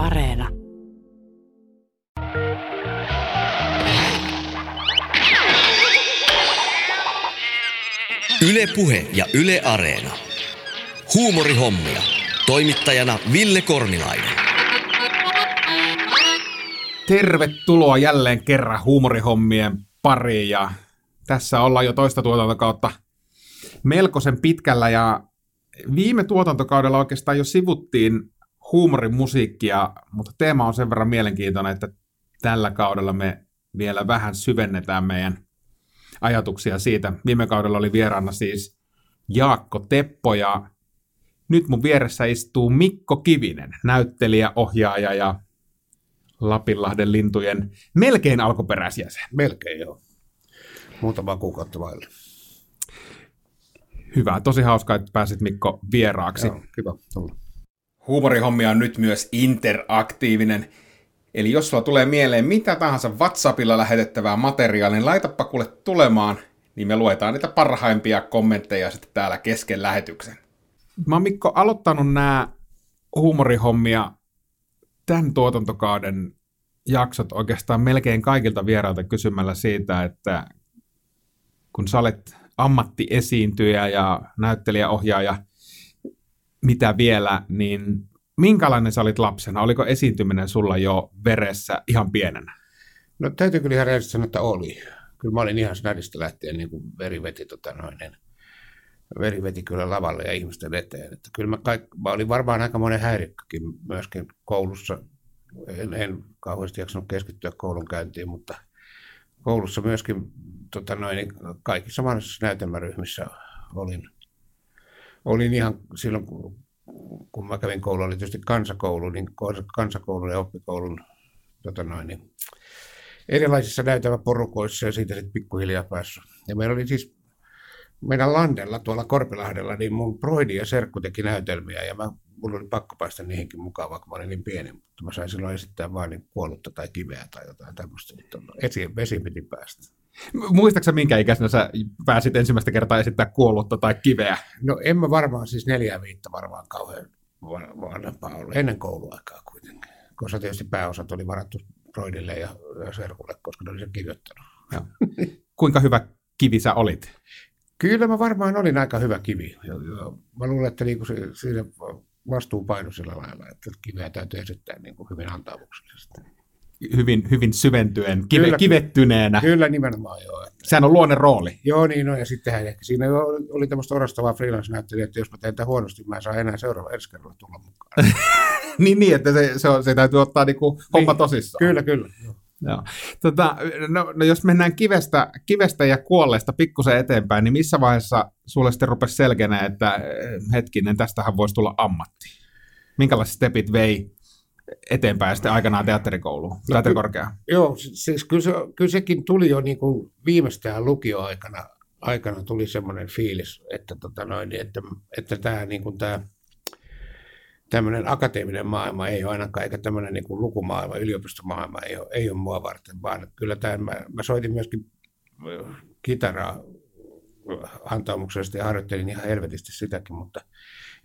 Areena. Yle Puhe ja Yle Areena. Huumorihommia. Toimittajana Ville Kornilainen. Tervetuloa jälleen kerran huumorihommien pariin ja tässä ollaan jo toista tuotantokautta melkoisen pitkällä ja viime tuotantokaudella oikeastaan jo sivuttiin huumorimusiikkia, mutta teema on sen verran mielenkiintoinen, että tällä kaudella me vielä vähän syvennetään meidän ajatuksia siitä. Viime kaudella oli vieraana siis Jaakko Teppo ja nyt mun vieressä istuu Mikko Kivinen, näyttelijä, ohjaaja ja Lapinlahden lintujen melkein alkuperäisjäsen. Melkein joo. Muutama kuukautta vaille. Hyvä, tosi hauskaa, että pääsit Mikko vieraaksi. Joo, kiva tulla. Huumorihommia on nyt myös interaktiivinen. Eli jos sulla tulee mieleen mitä tahansa WhatsAppilla lähetettävää materiaalia, niin laitapa kuule tulemaan, niin me luetaan niitä parhaimpia kommentteja sitten täällä kesken lähetyksen. Mä oon Mikko aloittanut nämä huumorihommia tämän tuotantokauden jaksot oikeastaan melkein kaikilta vierailta kysymällä siitä, että kun sä olet ammattiesiintyjä ja näyttelijäohjaaja, mitä vielä, niin minkälainen sä olit lapsena? Oliko esiintyminen sulla jo veressä ihan pienenä? No täytyy kyllä ihan rehellisesti sanoa, että oli. Kyllä mä olin ihan snadista lähtien niin kuin veri veti, tota noin, niin veri veti kyllä lavalle ja ihmisten eteen. Että kyllä mä, kaik, mä olin varmaan aika monen häirikkökin myöskin koulussa. En, en kauheasti jaksanut keskittyä koulun käyntiin, mutta koulussa myöskin tota noin, niin kaikissa mahdollisissa näytelmäryhmissä olin. Olin ihan silloin, kun mä kävin koulua, oli tietysti kansakoulu, niin kansakoulun ja oppikoulun tota noin, niin erilaisissa näytelmäporukoissa ja siitä sitten pikkuhiljaa päässyt. Ja meillä oli siis meidän landella tuolla Korpilahdella, niin mun broidi ja serkku teki näytelmiä ja mä, mulla oli pakko päästä niihinkin mukaan, vaikka mä olin niin pieni, mutta mä sain silloin esittää vain niin kuollutta tai kiveä tai jotain tämmöistä. Esi, vesi piti päästä. Muistaaksä minkä ikäisenä sä pääsit ensimmäistä kertaa esittää kuollutta tai kiveä? No en mä varmaan siis neljä viittä varmaan kauhean vanhempaa ollut, ennen kouluaikaa kuitenkin. Koska tietysti pääosat oli varattu Broidille ja, ja Serkulle, koska ne oli sen kirjoittanut. Kuinka hyvä kivi sä olit? Kyllä mä varmaan olin aika hyvä kivi. Ja, ja mä luulen, että niinku se, siinä vastuu paino sillä lailla, että kiveä täytyy esittää niinku hyvin antaavuksellisesti hyvin, hyvin syventyen, kive, kyllä, kivettyneenä. Kyllä nimenomaan joo. Sehän on luonne rooli. Joo, niin no, ja sittenhän ehkä siinä oli, oli tämmöistä orastavaa freelance-näyttelijä, että jos mä teen tämän huonosti, mä en saa enää seuraava ensi kerralla tulla mukaan. niin, niin, että se, se, on, se täytyy ottaa niinku niin, homma tosissaan. Kyllä, kyllä. Joo. Joo. Tota, no, no, jos mennään kivestä, kivestä ja kuolleesta pikkusen eteenpäin, niin missä vaiheessa sulle sitten rupesi selkeänä, että eh, hetkinen, tästähän voisi tulla ammatti? Minkälaiset stepit vei eteenpäin sitten aikanaan teatterikouluun, no, teatterikorkeaan? Joo, siis kyllä, se, kyllä sekin tuli jo niin kuin viimeistään lukioaikana aikana tuli semmoinen fiilis, että, tota noin, että, että tämä, niin kuin tämä tämmöinen akateeminen maailma ei ole ainakaan, eikä tämmöinen niin kuin lukumaailma, yliopistomaailma ei ole, ei ole mua varten, vaan kyllä tämä, mä, mä soitin myöskin kitaraa antaumuksesta ja harjoittelin ihan helvetisti sitäkin, mutta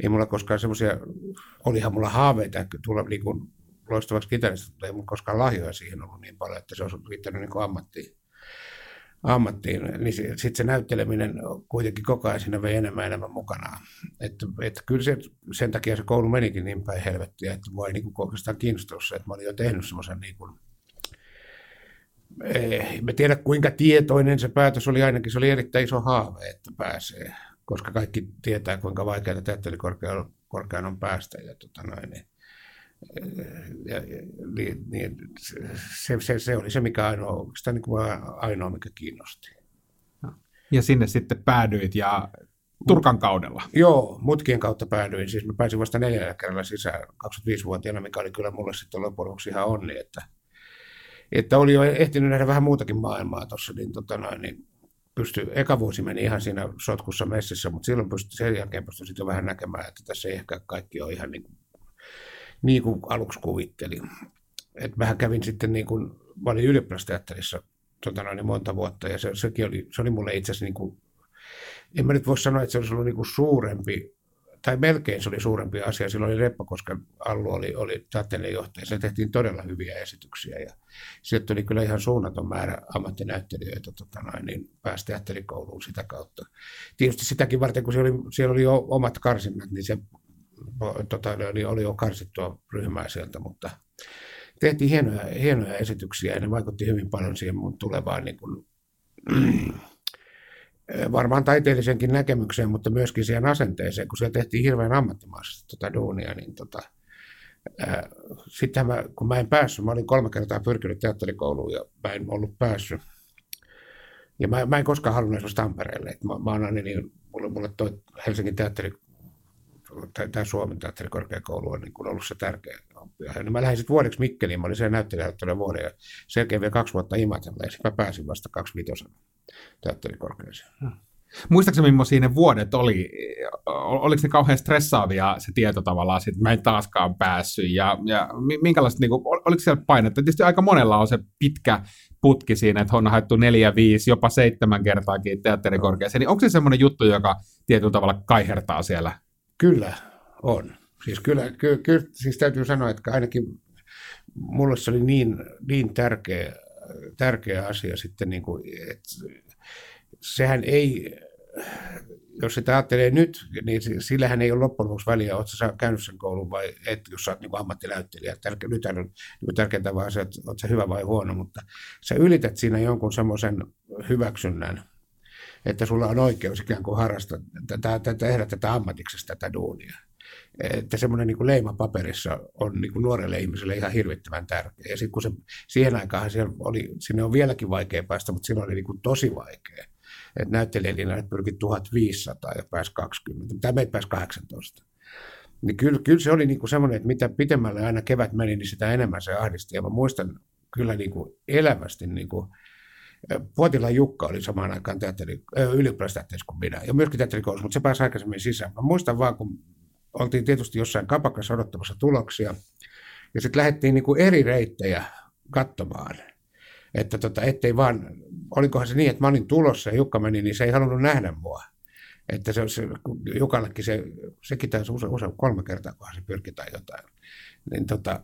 ei mulla koskaan semmoisia, olihan mulla haaveita tulla niin kuin loistavaksi kitarista, mutta ei mulla koskaan lahjoja siihen ollut niin paljon, että se olisi riittänyt niin ammattiin. ammattiin. Niin sitten se näytteleminen kuitenkin koko ajan siinä vei enemmän enemmän mukanaan. Että, että kyllä se, sen takia se koulu menikin niin päin helvettiä, että mua ei niin kuin oikeastaan kiinnostunut se, että mä olin jo tehnyt semmoisen niin kuin, eh, mä tiedä kuinka tietoinen se päätös oli, ainakin se oli erittäin iso haave, että pääsee koska kaikki tietää, kuinka vaikeaa teatterikorkean on päästä. Ja, tota noin, niin, ja, niin, niin, se, se, se, oli se, mikä ainoa, oikeastaan niin kuin ainoa, mikä kiinnosti. Ja sinne sitten päädyit ja Turkan kaudella. Joo, mutkien kautta päädyin. Siis mä pääsin vasta neljällä kerralla sisään 25-vuotiaana, mikä oli kyllä mulle sitten loppujen lopuksi ihan onni, että, että oli jo ehtinyt nähdä vähän muutakin maailmaa tuossa, niin, tota noin, niin pysty, eka vuosi meni ihan siinä sotkussa messissä, mutta silloin pystyi, sen jälkeen pystyi sitten vähän näkemään, että tässä ei ehkä kaikki ole ihan niin niin kuin aluksi kuvittelin. Et vähän kävin sitten niin kuin, mä olin ylioppilasteatterissa tota noin, monta vuotta ja se, sekin oli, se oli mulle itse asiassa niin kuin, en mä nyt voi sanoa, että se olisi ollut niin kuin suurempi tai melkein se oli suurempi asia. Silloin oli Reppakosken Allu oli, oli johtaja. Se tehtiin todella hyviä esityksiä ja sieltä tuli kyllä ihan suunnaton määrä ammattinäyttelijöitä tota noin, niin pääsi teatterikouluun sitä kautta. Tietysti sitäkin varten, kun siellä oli, siellä oli jo omat karsinnat, niin se tota, oli, oli jo karsittua ryhmää sieltä, mutta tehtiin hienoja, hienoja esityksiä ja ne vaikutti hyvin paljon siihen mun tulevaan niin kuin, varmaan taiteellisenkin näkemykseen, mutta myöskin siihen asenteeseen, kun siellä tehtiin hirveän ammattimaisesti tota duunia, niin tota, sitten mä, kun mä en päässyt, mä olin kolme kertaa pyrkinyt teatterikouluun ja mä en ollut päässyt. Ja mä, mä en koskaan halunnut esimerkiksi Tampereelle. Et mä, mä aina niin, mulle, mulle toi Helsingin teatteri, tai Suomen teatterikorkeakoulu on niin ollut se tärkeä oppia. Ja mä lähdin sitten vuodeksi Mikkeliin, mä olin siellä näyttelijäyttäjä vuoden ja sen jälkeen vielä kaksi vuotta Imatella ja sitten mä pääsin vasta kaksi vitosena teatterikorkeeseen. Hmm. Muistaakseni millaisia ne vuodet oli? Oliko ne kauhean stressaavia se tieto tavallaan, että mä en taaskaan päässyt ja, ja minkälaista, niin kuin, oliko siellä painetta? Tietysti aika monella on se pitkä putki siinä, että on haettu neljä, viisi, jopa seitsemän kertaakin teatterikorkeaseen, niin onko se semmoinen juttu, joka tietyllä tavalla kaihertaa siellä? Kyllä, on. Siis kyllä, kyllä, kyllä siis täytyy sanoa, että ainakin mulle se oli niin, niin tärkeä, tärkeä asia sitten, niin kuin, että sehän ei, jos sitä ajattelee nyt, niin sillähän ei ole loppujen lopuksi väliä, oletko sä käynyt sen koulun vai et, jos sä oot niin ammattinäyttelijä. Tärke, nyt on niin tärkeintä vaan se, että oot sä hyvä vai huono, mutta sä ylität siinä jonkun semmoisen hyväksynnän, että sulla on oikeus ikään kuin harrastaa, tätä, tehdä tätä ammatiksesta tätä duunia että semmoinen niin leima paperissa on niin kuin nuorelle ihmiselle ihan hirvittävän tärkeä. Ja sitten kun se, siihen aikaan siellä oli, sinne on vieläkin vaikea päästä, mutta silloin oli niin kuin tosi vaikea. Että näyttelijälinjalle pyrki 1500 ja pääsi 20, tai meitä pääsi 18. Niin kyllä, kyllä se oli niin kuin semmoinen, että mitä pitemmälle aina kevät meni, niin sitä enemmän se ahdisti. Ja mä muistan kyllä niin kuin elävästi, niin kuin, Puotila Jukka oli samaan aikaan teatteri, ylioppilasteatterissa kuin minä, ja myöskin teatterikoulussa, mutta se pääsi aikaisemmin sisään. Mä muistan vaan, kun oltiin tietysti jossain kapakassa odottamassa tuloksia, ja sitten lähdettiin niin kuin eri reittejä katsomaan. Että tota, ettei vaan, olikohan se niin, että mä olin tulossa ja Jukka meni, niin se ei halunnut nähdä mua. Että se, se Jukallekin se, sekin taisi usein, usein kolme kertaa, kun se pyrki tai jotain. Niin, tota,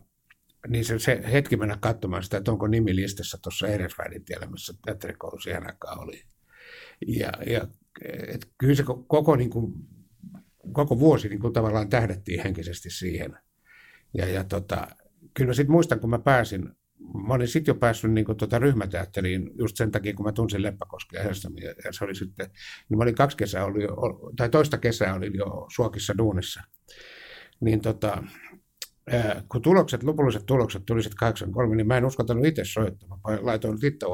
niin se, se, hetki mennä katsomaan sitä, että onko nimi listassa tuossa Eresväidin tiellä, missä teatterikoulu siihen aikaan oli. Ja, ja et kyllä se koko niin kuin, koko vuosi niin kuin tavallaan tähdettiin henkisesti siihen. Ja, ja tota, kyllä sitten muistan, kun mä pääsin, mä olin sitten jo päässyt niin kuin, tota, ryhmäteatteriin just sen takia, kun mä tunsin Leppäkoskia ja Helsingin, ja se oli sitten, niin mä olin kaksi kesää, oli jo, tai toista kesää olin jo Suokissa duunissa. Niin tota, kun tulokset, lopulliset tulokset tuli sitten 83, niin mä en uskaltanut itse soittamaan. Mä laitoin Titta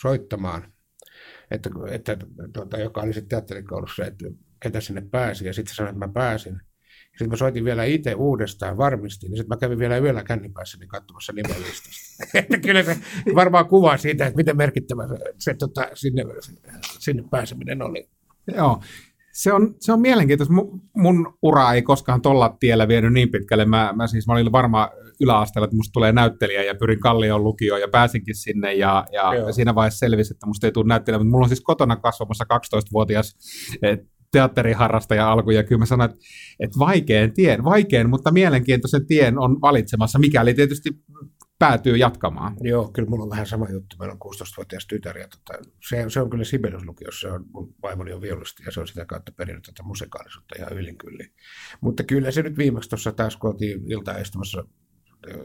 soittamaan, että, että tota, joka oli sitten teatterikoulussa, että ketä sinne pääsi. Ja sitten sanoin, että mä pääsin. Sitten mä soitin vielä itse uudestaan, varmistin. Ja sitten mä kävin vielä yöllä kännipäissäni niin katsomassa nimelistasta. Kyllä se varmaan kuvaa siitä, että miten merkittävä se, se tota, sinne, sinne pääseminen oli. Joo. Se on, se on mielenkiintoista. Mun ura ei koskaan tolla tiellä vienyt niin pitkälle. Mä, mä siis mä olin varma yläasteella, että musta tulee näyttelijä ja pyrin Kallion lukioon ja pääsinkin sinne ja, ja siinä vaiheessa selvisi, että musta ei tule näyttelijä, mutta mulla on siis kotona kasvamassa 12-vuotias teatteriharrastaja alku, ja kyllä mä sanoin, että, että vaikean tien, vaikean, mutta mielenkiintoisen tien on valitsemassa, mikäli tietysti päätyy jatkamaan. Joo, kyllä mulla on vähän sama juttu. Meillä on 16-vuotias tytär ja tota, se, se, on kyllä Sibeliuslukiossa, se on, mun vaimoni on viulisti ja se on sitä kautta perinnyt tätä musikaalisuutta ihan ylin kyllä. Mutta kyllä se nyt viimeksi tuossa taas, kun oltiin iltaistumassa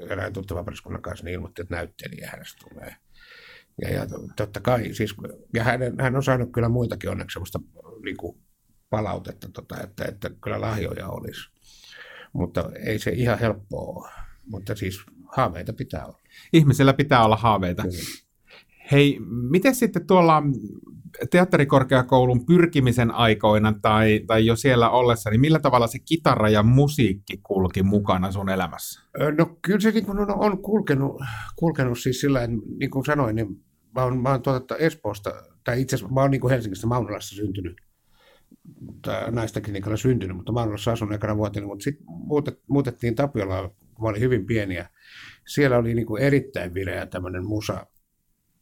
erään tuttavan pariskunnan kanssa, niin ilmoitti, että näyttelijä hänestä tulee. Ja, ja totta kai, siis, ja hän, hän on saanut kyllä muitakin onneksi sellaista niin kuin, palautetta, tota, että, että kyllä lahjoja olisi. Mutta ei se ihan helppoa ole. Mutta siis haaveita pitää olla. Ihmisellä pitää olla haaveita. Kyllä. Hei, miten sitten tuolla teatterikorkeakoulun pyrkimisen aikoina tai, tai jo siellä ollessa, niin millä tavalla se kitara ja musiikki kulki mukana sun elämässä? No kyllä se niin kuin on, on kulkenut, kulkenut siis sillä niin kuin sanoin, niin mä oon, mä oon tuota Espoosta, tai itse asiassa mä oon niin kuin Helsingistä Maunalassa syntynyt klinikalla syntynyt, mutta olen asunut ekana vuotena, mutta sitten muutettiin Tapiolaan, kun mä olin hyvin pieni ja siellä oli niin kuin erittäin vireä tämmöinen musa,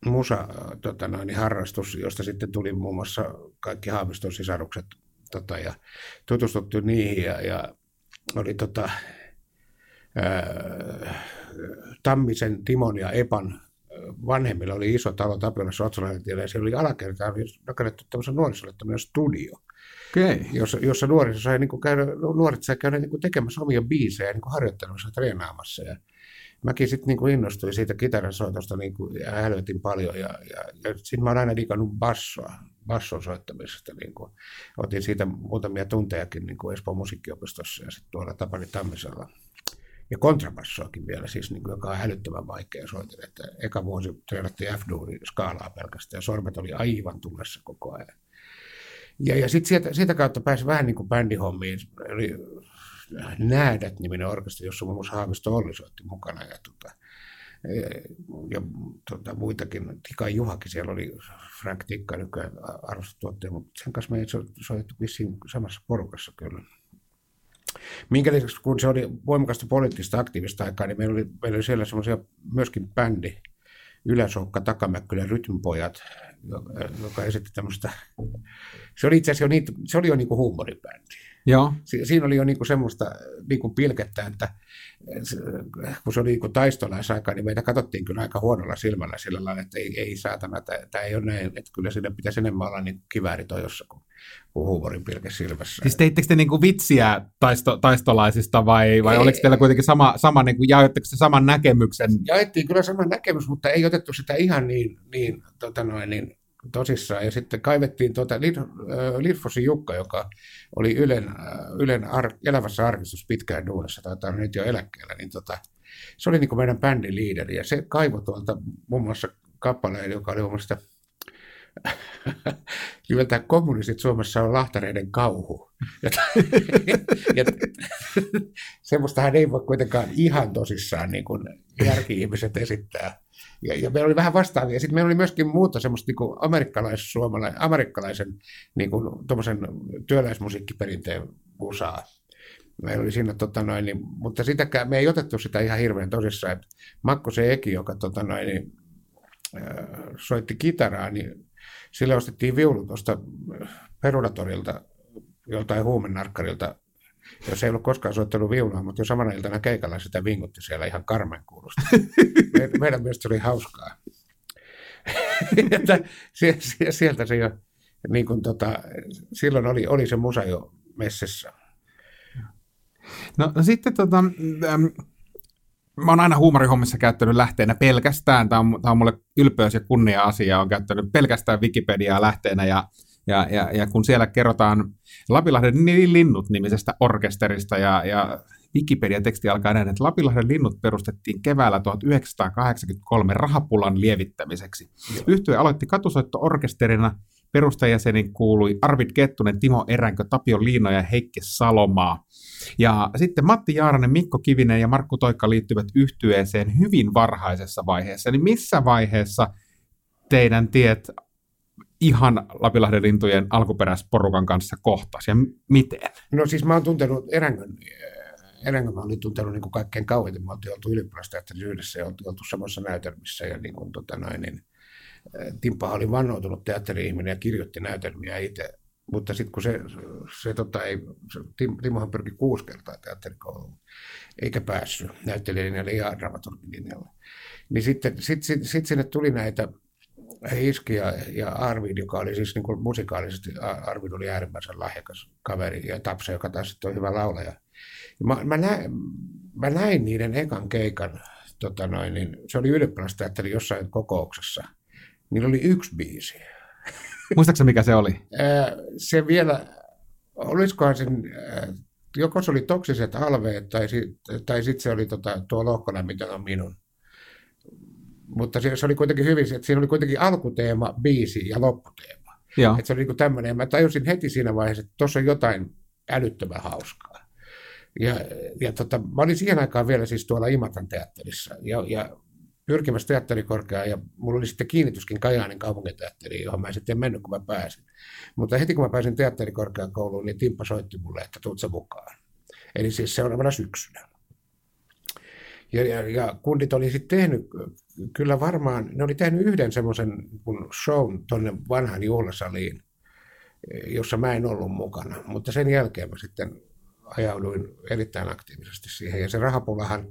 musa tota noin, harrastus, josta sitten tuli muun muassa kaikki Haaviston sisarukset tota, ja tutustuttu niihin ja, ja oli tota, ää, Tammisen, Timon ja Epan vanhemmilla oli iso talo Tapiolassa Otsalainen ja siellä oli alakertaan rakennettu tämmöisen nuorisolle tämmöinen studio, Okay. jossa, jossa nuoriso sai niin kuin käydä, nuoret sai käydä niin kuin tekemässä omia biisejä, niin kuin harjoittelemassa ja treenaamassa. Ja mäkin sitten niin kuin innostuin siitä kitaran soitosta niin kuin, ja hälytin paljon. Ja, ja, ja sitten mä oon aina digannut bassoa, basson soittamisesta. Niin kuin, otin siitä muutamia tuntejakin niin kuin Espoon musiikkiopistossa ja sitten tuolla Tapani Tammisella. Ja kontrabassoakin vielä, siis niin kuin, joka on hälyttävän vaikea soitin. Että eka vuosi treenattiin F-duuri skaalaa pelkästään ja sormet oli aivan tulessa koko ajan. Ja, ja sitten sieltä, sitä kautta pääsi vähän niin kuin bändihommiin. Oli Näädät-niminen orkesteri, jossa muun muassa Haavisto Olli soitti mukana. Ja, tota, ja tota, muitakin. Tika Juhakin siellä oli, Frank Tikka, nykyään arvostettu tuottaja, mutta sen kanssa me ei soitettu vissiin samassa porukassa kyllä. Minkä lisäksi, kun se oli voimakasta poliittista aktiivista aikaa, niin meillä oli, meillä oli siellä semmoisia myöskin bändi, Yläsoukka, Takamäkkylä, Rytmipojat, joka esitti tämmöistä, se oli itse asiassa jo, niin, se oli jo niin kuin huumoribändi. Joo. Si- siinä oli jo niin kuin semmoista niin kuin pilkettä, että kun se oli niin kuin taistolaisaikaa, niin meitä katsottiin kyllä aika huonolla silmällä sillä lailla, että ei, ei saatana, tämä ei ole näin, että kyllä siinä pitäisi enemmän olla niin kivääritojossa kuin, kuin huumorin pilke silmässä. Siis teittekö te niinku vitsiä taisto, taistolaisista vai, vai Ei. oliko teillä kuitenkin sama, sama niinku, jaoitteko te saman näkemyksen? jaettiin kyllä sama näkemys, mutta ei otettu sitä ihan niin, niin, tota noin, niin tosissaan. Ja sitten kaivettiin tuota Lid- äh, Jukka, joka oli Ylen, äh, Ylen ar- elävässä arkistossa pitkään duunissa, taitaa nyt jo eläkkeellä, niin tota, se oli niin kuin meidän bändin liideri. Ja se kaivoi tuolta muun muassa kappaleen, joka oli mielestä nimeltään kommunistit Suomessa on lahtareiden kauhu. Ja, ja, semmoistahan ei voi kuitenkaan ihan tosissaan niin kuin järki-ihmiset esittää. Ja, ja meillä oli vähän vastaavia. Sitten meillä oli myöskin muuta semmoista niin amerikkalais amerikkalaisen niin kuin, työläismusiikkiperinteen musaa. Meillä oli siinä, tota noin, niin, mutta sitäkään, me ei otettu sitä ihan hirveän tosissaan. Makko se Eki, joka tota noin, niin, äh, soitti kitaraa, niin sille ostettiin viulu tuosta Perunatorilta, joltain huumennarkkarilta, jos ei ollut koskaan soittanut viulua, mutta jo samana iltana keikalla sitä vingutti siellä ihan karmen kuulosta. Me, meidän mielestä se oli hauskaa. Että sieltä se jo, niin kuin tota, silloin oli, oli se musa jo messissä. No, no sitten tota, äm, mä oon aina huumorihommissa käyttänyt lähteenä pelkästään, tämä on, tää on mulle ylpeys ja kunnia-asia, on käyttänyt pelkästään Wikipediaa lähteenä ja, ja, ja, ja kun siellä kerrotaan Lapilahden linnut nimisestä orkesterista ja, ja Wikipedia-teksti alkaa näin, että Lapilahden linnut perustettiin keväällä 1983 rahapulan lievittämiseksi. Yhtye aloitti katusoitto-orkesterina, perustajäsenin kuului Arvid Kettunen, Timo Eränkö, Tapio Liino ja Heikki Salomaa. Ja sitten Matti Jaaranen, Mikko Kivinen ja Markku Toikka liittyvät yhtyeeseen hyvin varhaisessa vaiheessa. Niin missä vaiheessa teidän tiet ihan Lapilahden lintujen alkuperäisporukan kanssa kohtasi ja miten? No siis mä oon tuntenut Erängön, Erängön mä olin tuntenut niin kuin kaikkein kauemmin. Me oltiin oltu ylioppilasteatterissa yhdessä ja oltiin oltu samassa näytelmissä. Ja niin kuin, tota noin, niin, Timppahan oli vannoutunut teatteri-ihminen ja kirjoitti näytelmiä itse. Mutta sitten kun se, se, tota, ei, se Tim, Timohan pyrki kuusi kertaa teatterikouluun, eikä päässyt näyttelijälinjalle ja dramaturgilinjalle. Niin sitten sit, sit, sit sinne tuli näitä Iski ja, ja Arvid, joka oli siis niin kuin musikaalisesti, Arvid oli äärimmäisen lahjakas kaveri ja Tapsa, joka taas sitten on hyvä laulaja. Ja mä, mä, näin, mä näin niiden ekan keikan, tota noin, niin se oli ylioppilasteatteri jossain kokouksessa. Niillä oli yksi biisi. Muistaaksä mikä se oli? Se vielä, olisikohan sen, joko se oli toksiset alveet tai, sit, tai sitten se oli tota, tuo lohkona, mitä on minun. Mutta se, se oli kuitenkin hyvin, että siinä oli kuitenkin alkuteema, biisi ja lopputeema. Joo. Että se oli niin tämmöinen, ja mä tajusin heti siinä vaiheessa, että tuossa on jotain älyttömän hauskaa. Ja, ja tota, mä olin siihen aikaan vielä siis tuolla Imatran teatterissa, ja, ja pyrkimässä teatterikorkeaan, ja mulla oli sitten kiinnityskin Kajaanin kaupunginteatteriin, johon mä sitten en mennyt, kun mä pääsin. Mutta heti kun mä pääsin teatterikorkeakouluun, niin Timppa soitti mulle, että tuut sä mukaan. Eli siis seuraavana syksynä. Ja, ja, ja kundit oli sitten tehnyt, kyllä varmaan, ne oli tehnyt yhden semmoisen shown tuonne vanhaan juhlasaliin, jossa mä en ollut mukana. Mutta sen jälkeen mä sitten ajauduin erittäin aktiivisesti siihen. Ja se rahapulahan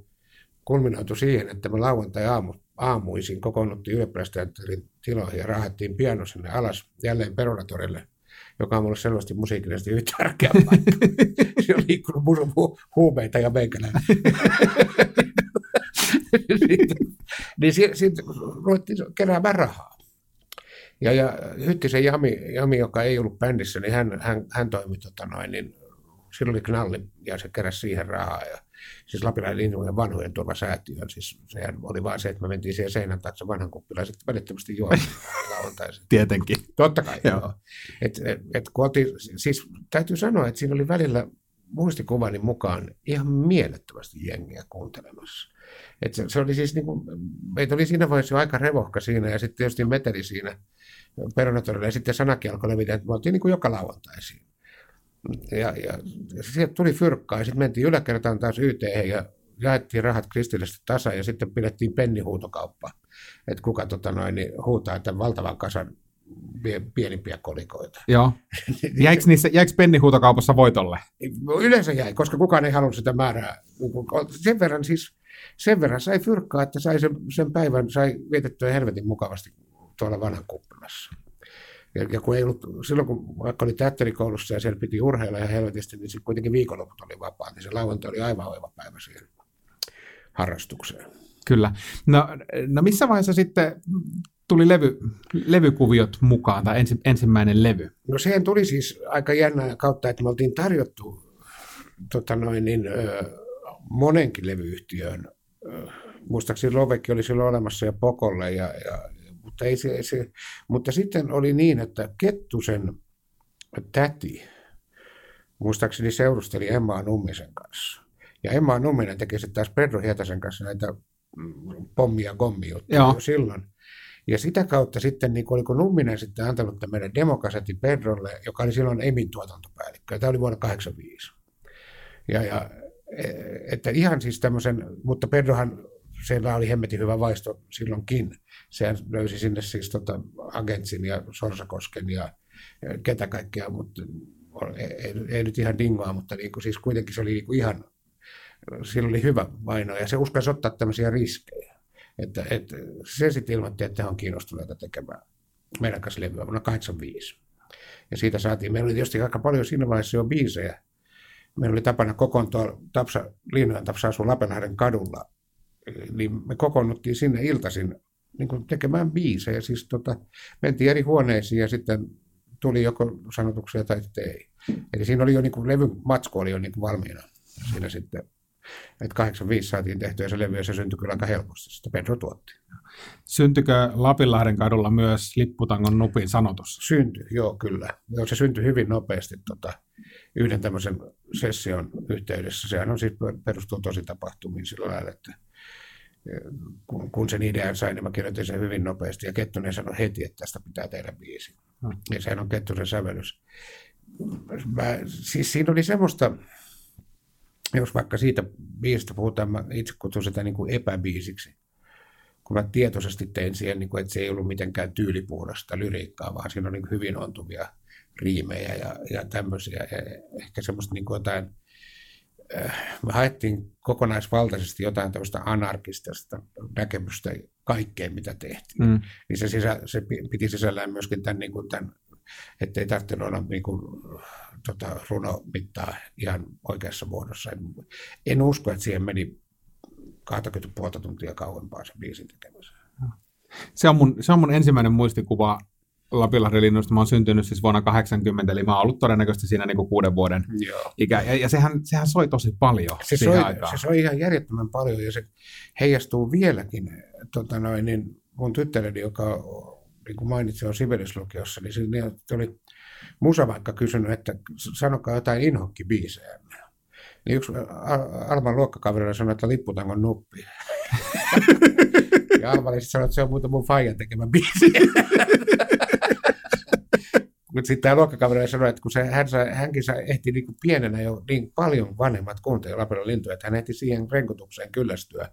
kulminoitui siihen, että me lauantai-aamu, aamuisin kokoonnuttiin ylioppilasteatterin tiloihin ja rahattiin piano sinne alas jälleen Peronatorille, joka on mulle selvästi musiikillisesti hyvin tärkeä paikka. Se on liikkunut hu- huumeita ja meikäläinen. niin siitä ruvettiin keräämään rahaa. Ja, ja Hyttisen Jami, Jami, joka ei ollut bändissä, niin hän, hän, hän toimi tota noin, niin silloin oli knalli ja se keräsi siihen rahaa. Ja, siis Lapilainen linnujen vanhojen turvasäätiön, siis sehän oli vain se, että me mentiin siihen seinän taakse vanhan sitten välittömästi lauantaisin. Tietenkin. Totta kai, joo. joo. Et, et, et, kun oltiin, siis täytyy sanoa, että siinä oli välillä muistikuvani mukaan ihan mielettömästi jengiä kuuntelemassa. Et se, se, oli siis niin kuin, meitä oli siinä vaiheessa jo aika revohka siinä ja sitten tietysti meteli siinä perunatorilla ja sitten sanakin alkoi levitä, että me oltiin niin kuin joka lauantai siinä. Ja, ja, ja sieltä tuli fyrkkaa ja sitten mentiin yläkertaan taas YT ja jaettiin rahat kristillisesti tasa ja sitten pidettiin pennihuutokauppa, että kuka tota noin, niin huutaa tämän valtavan kasan pienimpiä kolikoita. Joo. Jäikö, niissä, jäikö pennihuutokaupassa voitolle? Yleensä jäi, koska kukaan ei halunnut sitä määrää. Sen verran siis, sen verran sai fyrkkaa, että sai sen, sen päivän sai vietettyä helvetin mukavasti tuolla vanhan kuppilassa. Ja, ja kun ei ollut, silloin kun vaikka oli teatterikoulussa ja siellä piti urheilla ja helvetisti, niin sitten kuitenkin viikonloput oli vapaa, niin se lauantai oli aivan oiva päivä siihen harrastukseen. Kyllä. No, no missä vaiheessa sitten tuli levy, levykuviot mukaan, tai ensi, ensimmäinen levy? No sehän tuli siis aika jännä kautta, että me oltiin tarjottu tota noin, niin, ö, monenkin levyyhtiöön. Muistaakseni Lovekki oli silloin olemassa ja Pokolle, ja, ja, mutta, ei se, se, mutta sitten oli niin, että Kettusen täti, muistaakseni seurusteli Emma Nummisen kanssa. Ja Emma Numminen teki sitten taas Pedro Hietasen kanssa näitä mm, pommia gommia silloin. Ja sitä kautta sitten, niin oliko Numminen sitten antanut meidän demokasetti Pedrolle, joka oli silloin Emin tuotantopäällikkö, tämä oli vuonna 1985. Ja, ja e, että ihan siis tämmöisen, mutta Pedrohan, siellä oli hemmetin hyvä vaisto silloinkin. Sehän löysi sinne siis tota Agentsin ja Sorsakosken ja ketä kaikkea, mutta ei, ei, ei nyt ihan dingoa, mutta niin kuin, siis kuitenkin se oli niin kuin ihan, sillä oli hyvä vaino ja se uskalsi ottaa tämmöisiä riskejä. Että, että se sitten ilmoitti, että he on kiinnostuneita tekemään meidän kanssa levyä vuonna 1985. Ja siitä saatiin, meillä oli tietysti aika paljon siinä vaiheessa jo biisejä. Meillä oli tapana kokoontua, Tapsa, Liinojen Tapsa asui Lapenlahden kadulla, niin me kokoonnuttiin sinne iltaisin niin kuin tekemään biisejä. Siis tota, mentiin eri huoneisiin ja sitten tuli joko sanotuksia tai ei. Eli siinä oli jo niin kuin, levyn matsku oli jo niin kuin valmiina siinä sitten että 85 saatiin tehtyä se levy ja se syntyi kyllä aika helposti, sitä Pedro tuotti. Syntykö Lapinlahden kadulla myös Lipputangon nupin sanotus? Syntyi, joo kyllä. Joo, se syntyi hyvin nopeasti tota, yhden tämmöisen session yhteydessä. Sehän on siis perustuu tosi tapahtumiin sillä lailla, että e, kun, kun sen idean sain, niin mä kirjoitin sen hyvin nopeasti. Ja Kettunen sanoi heti, että tästä pitää tehdä biisi. Hmm. Ja sehän on Kettusen sävellys. Mä, siis siinä oli semmoista, jos vaikka siitä biisistä puhutaan, mä itse kutsun sitä niin kuin epäbiisiksi. Kun mä tietoisesti tein siihen, niin kuin, että se ei ollut mitenkään tyylipuhdasta lyriikkaa, vaan siinä on niin hyvin ontuvia riimejä ja, ja tämmöisiä. Ja ehkä semmoista niin kuin jotain, äh, me haettiin kokonaisvaltaisesti jotain tämmöistä anarkistista näkemystä kaikkeen, mitä tehtiin. Mm. Niin se, sisä, se piti sisällään myöskin tämän, niin kuin tämän että ei tarvitse olla niin kuin, tota, runomittaa ihan oikeassa muodossa. En, en usko, että siihen meni 20 tuntia kauempaa se biisin tekemiseen. Se on, mun, se on mun ensimmäinen muistikuva Lapinlahden linnusta. Mä oon syntynyt siis vuonna 80, eli mä oon ollut todennäköisesti siinä niin kuin kuuden vuoden Joo. ikä. Ja, ja sehän, sehän soi tosi paljon se soi, aikaan. se soi ihan järjettömän paljon ja se heijastuu vieläkin. Tota noin, niin mun tyttäreni, joka niin kuin mainitsin, on Sibeliuslukiossa, niin siinä oli Musa vaikka kysynyt, että sanokaa jotain inhokkibiisejä. Niin yksi Alman luokkakaverilla sanoi, että lipputangon nuppi. ja Alma sanoi, että se on muuta mun faijan tekemä biisi. Mutta sitten tämä luokkakaveri sanoi, että kun se, hän sai, hänkin sai, ehti niin kuin pienenä jo niin paljon vanhemmat kuuntelivat Lapelan lintuja, että hän ehti siihen renkotukseen kyllästyä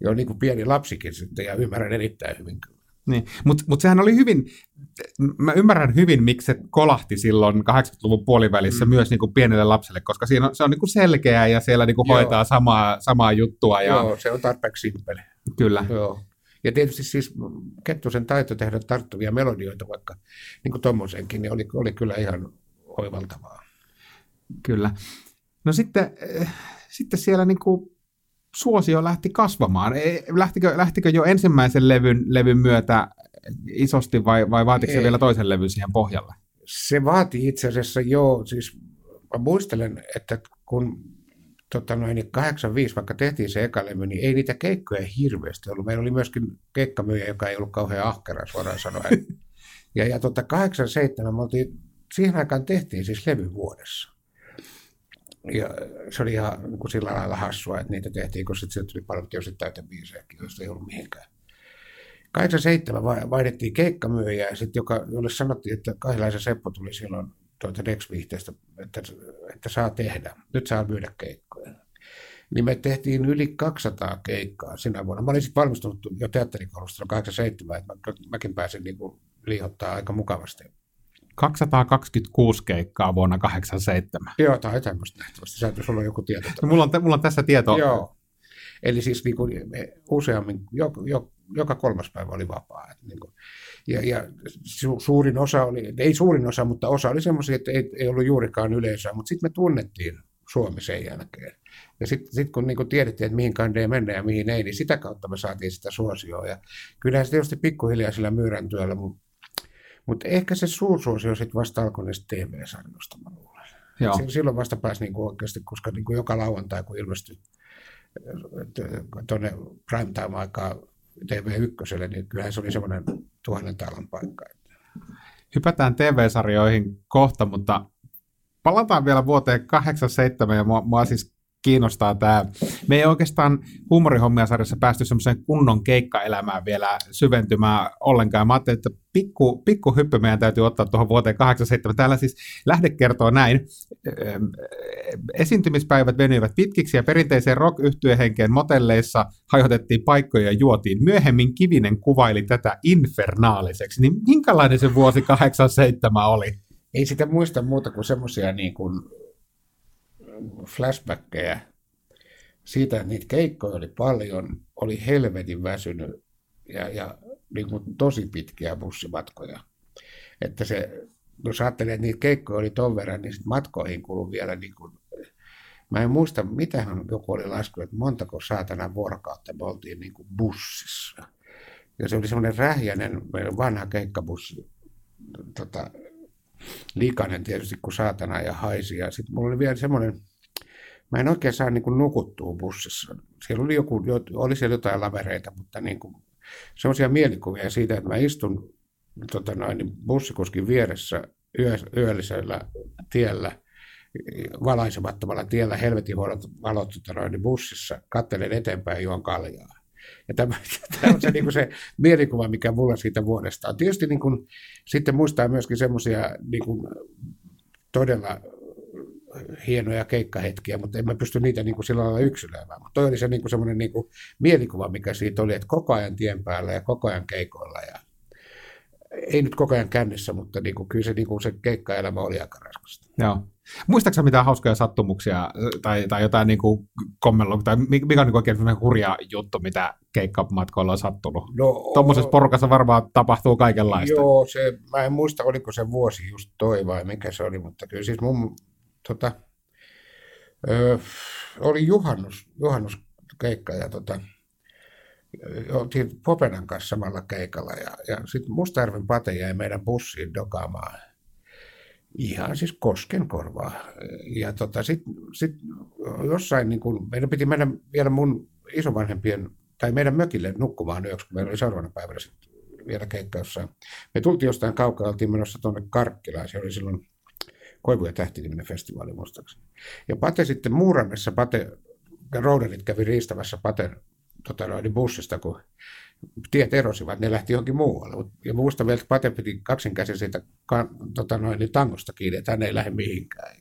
jo niin kuin pieni lapsikin sitten, ja ymmärrän erittäin hyvin. Niin. Mutta mut sehän oli hyvin, mä ymmärrän hyvin, miksi se kolahti silloin 80-luvun puolivälissä mm. myös niin kuin pienelle lapselle, koska siinä on, se on niin kuin selkeä ja siellä niin kuin hoitaa samaa, samaa juttua. Ja... Joo, se on tarpeeksi simpeli. Kyllä. Joo. Ja tietysti siis Kettusen taito tehdä tarttuvia melodioita vaikka niin kuin tommosenkin, niin oli, oli kyllä ihan oivaltavaa. Kyllä. No sitten, äh, sitten siellä niin kuin suosio lähti kasvamaan. E, lähtikö, lähtikö jo ensimmäisen levyn, levyn myötä isosti vai, vai vaatiko se vielä toisen levyn siihen pohjalle? Se vaati itse asiassa jo, siis mä muistelen, että kun tota noin, 85 niin vaikka tehtiin se eka levy, niin ei niitä keikkoja hirveästi ollut. Meillä oli myöskin keikkamyyjä, joka ei ollut kauhean ahkera suoraan sanoen. ja, ja tota 87 me oltiin, siihen aikaan tehtiin siis levy vuodessa. Ja se oli ihan niin kuin sillä lailla hassua, että niitä tehtiin, kun sitten tuli paljon tietysti täytebiisejäkin, joista ei ollut mihinkään. 87 vaihdettiin keikkamyyjä ja sitten joka, jolle sanottiin, että Kahilaisen Seppo tuli silloin tuota Dex-vihteestä, että, että saa tehdä, nyt saa myydä keikkoja. Niin me tehtiin yli 200 keikkaa sinä vuonna. Mä olin sitten valmistunut jo teatterikoulusta 87, että mä, mäkin pääsin niin kuin liihottaa aika mukavasti 226 keikkaa vuonna 87. Joo, tai tämmöistä nähtävästi. Sä sulla on joku tieto. No, mulla, on, mulla on tässä tieto. Joo. Eli siis niin kuin, useammin, jo, jo, joka kolmas päivä oli vapaa. Että niin kuin, ja, ja su, suurin osa oli, ei suurin osa, mutta osa oli semmoisia, että ei, ei ollut juurikaan yleisöä, mutta sitten me tunnettiin Suomi sen jälkeen. Ja sitten sit kun niin tiedettiin, että mihin kandeen mennä ja mihin ei, niin sitä kautta me saatiin sitä suosioa. Ja kyllähän se tietysti pikkuhiljaa sillä myyrän työllä, mutta ehkä se suursuosio sitten vasta alkoi näistä TV-sarjoista, mä luulen. Joo. Silloin vasta pääsi niinku oikeasti, koska niinku joka lauantai, kun ilmestyi tuonne primetime-aikaa TV1, niin kyllähän se oli semmoinen tuhannen talon paikka. Hypätään TV-sarjoihin kohta, mutta palataan vielä vuoteen 87 ja mua, mua siis kiinnostaa tämä. Me ei oikeastaan huumorihommia sarjassa päästy semmoiseen kunnon keikkaelämään vielä syventymään ollenkaan. Mä ajattelin, että pikku, pikku hyppy meidän täytyy ottaa tuohon vuoteen 87. Täällä siis lähde kertoo näin. Esiintymispäivät venyivät pitkiksi ja perinteiseen rock henkeen motelleissa hajotettiin paikkoja ja juotiin. Myöhemmin Kivinen kuvaili tätä infernaaliseksi. Niin minkälainen se vuosi 87 oli? Ei sitä muista muuta kuin semmoisia niin kuin flashbackkejä siitä, että niitä keikkoja oli paljon, oli helvetin väsynyt ja, ja niin kuin tosi pitkiä bussimatkoja. Että se, jos ajattelee, että niitä keikkoja oli ton verran, niin matkoihin kului vielä niin kuin, Mä en muista, mitähän joku oli laskenut, että montako saatana vuorokautta me oltiin niin kuin bussissa. Ja se oli semmoinen rähjäinen, vanha keikkabussi, tota, likainen tietysti kuin saatana ja haisi. Ja sitten mulla oli vielä semmoinen, mä en oikein saa niin kuin nukuttua bussissa. Siellä oli, joku, oli siellä jotain lavereita, mutta niin kuin, semmoisia mielikuvia siitä, että mä istun tota noin, niin bussikuskin vieressä yö, yöllisellä tiellä, valaisemattomalla tiellä, helvetin huonot valot tota noin, niin bussissa, kattelen eteenpäin juon kaljaa. Ja tämä, tämä on se, niin kuin se mielikuva, mikä mulla siitä vuodesta on. Tietysti niin kuin, sitten muistaa myöskin semmoisia niin todella hienoja keikkahetkiä, mutta en mä pysty niitä niin kuin sillä lailla yksilöimään. Mutta toi oli se niin kuin semmoinen niin kuin mielikuva, mikä siitä oli, että koko ajan tien päällä ja koko ajan keikoilla. Ja ei nyt koko ajan kännissä, mutta niin kuin, kyllä se, niin kuin se keikkaelämä oli aika raskasta. Joo. Muistaaksä mitään hauskoja sattumuksia tai, tai jotain niin kuin kommello, tai mikä on niin oikein hurja juttu, mitä keikkamatkoilla on sattunut? No, Tuommoisessa porukassa varmaan tapahtuu kaikenlaista. Joo, se, mä en muista, oliko se vuosi just toi vai mikä se oli, mutta kyllä siis mun tota, ö, oli juhannus, juhannuskeikka ja tota, oltiin Popenan kanssa samalla keikalla ja, ja sitten Mustajärven Pate jäi meidän bussiin dokaamaan ihan siis koskenkorvaa. Ja tota, sitten sit jossain, niin kun, meidän piti mennä vielä mun isovanhempien, tai meidän mökille nukkumaan yöksi, kun meillä oli seuraavana päivänä sitten vielä keikka jossain. Me tultiin jostain kaukaa, oltiin menossa tuonne Karkkilaan, se oli silloin Koivu ja tähti-niminen festivaali muistaakseni. Ja Pate sitten Muurannessa, Pate, rouderit kävi riistämässä Paten tota noin, bussista, kun tiet erosivat, ne lähti johonkin muualle. Ja muista vielä, Pate piti kaksinkäsin siitä tota noin, niin tangosta kiinni, että hän ei lähde mihinkään.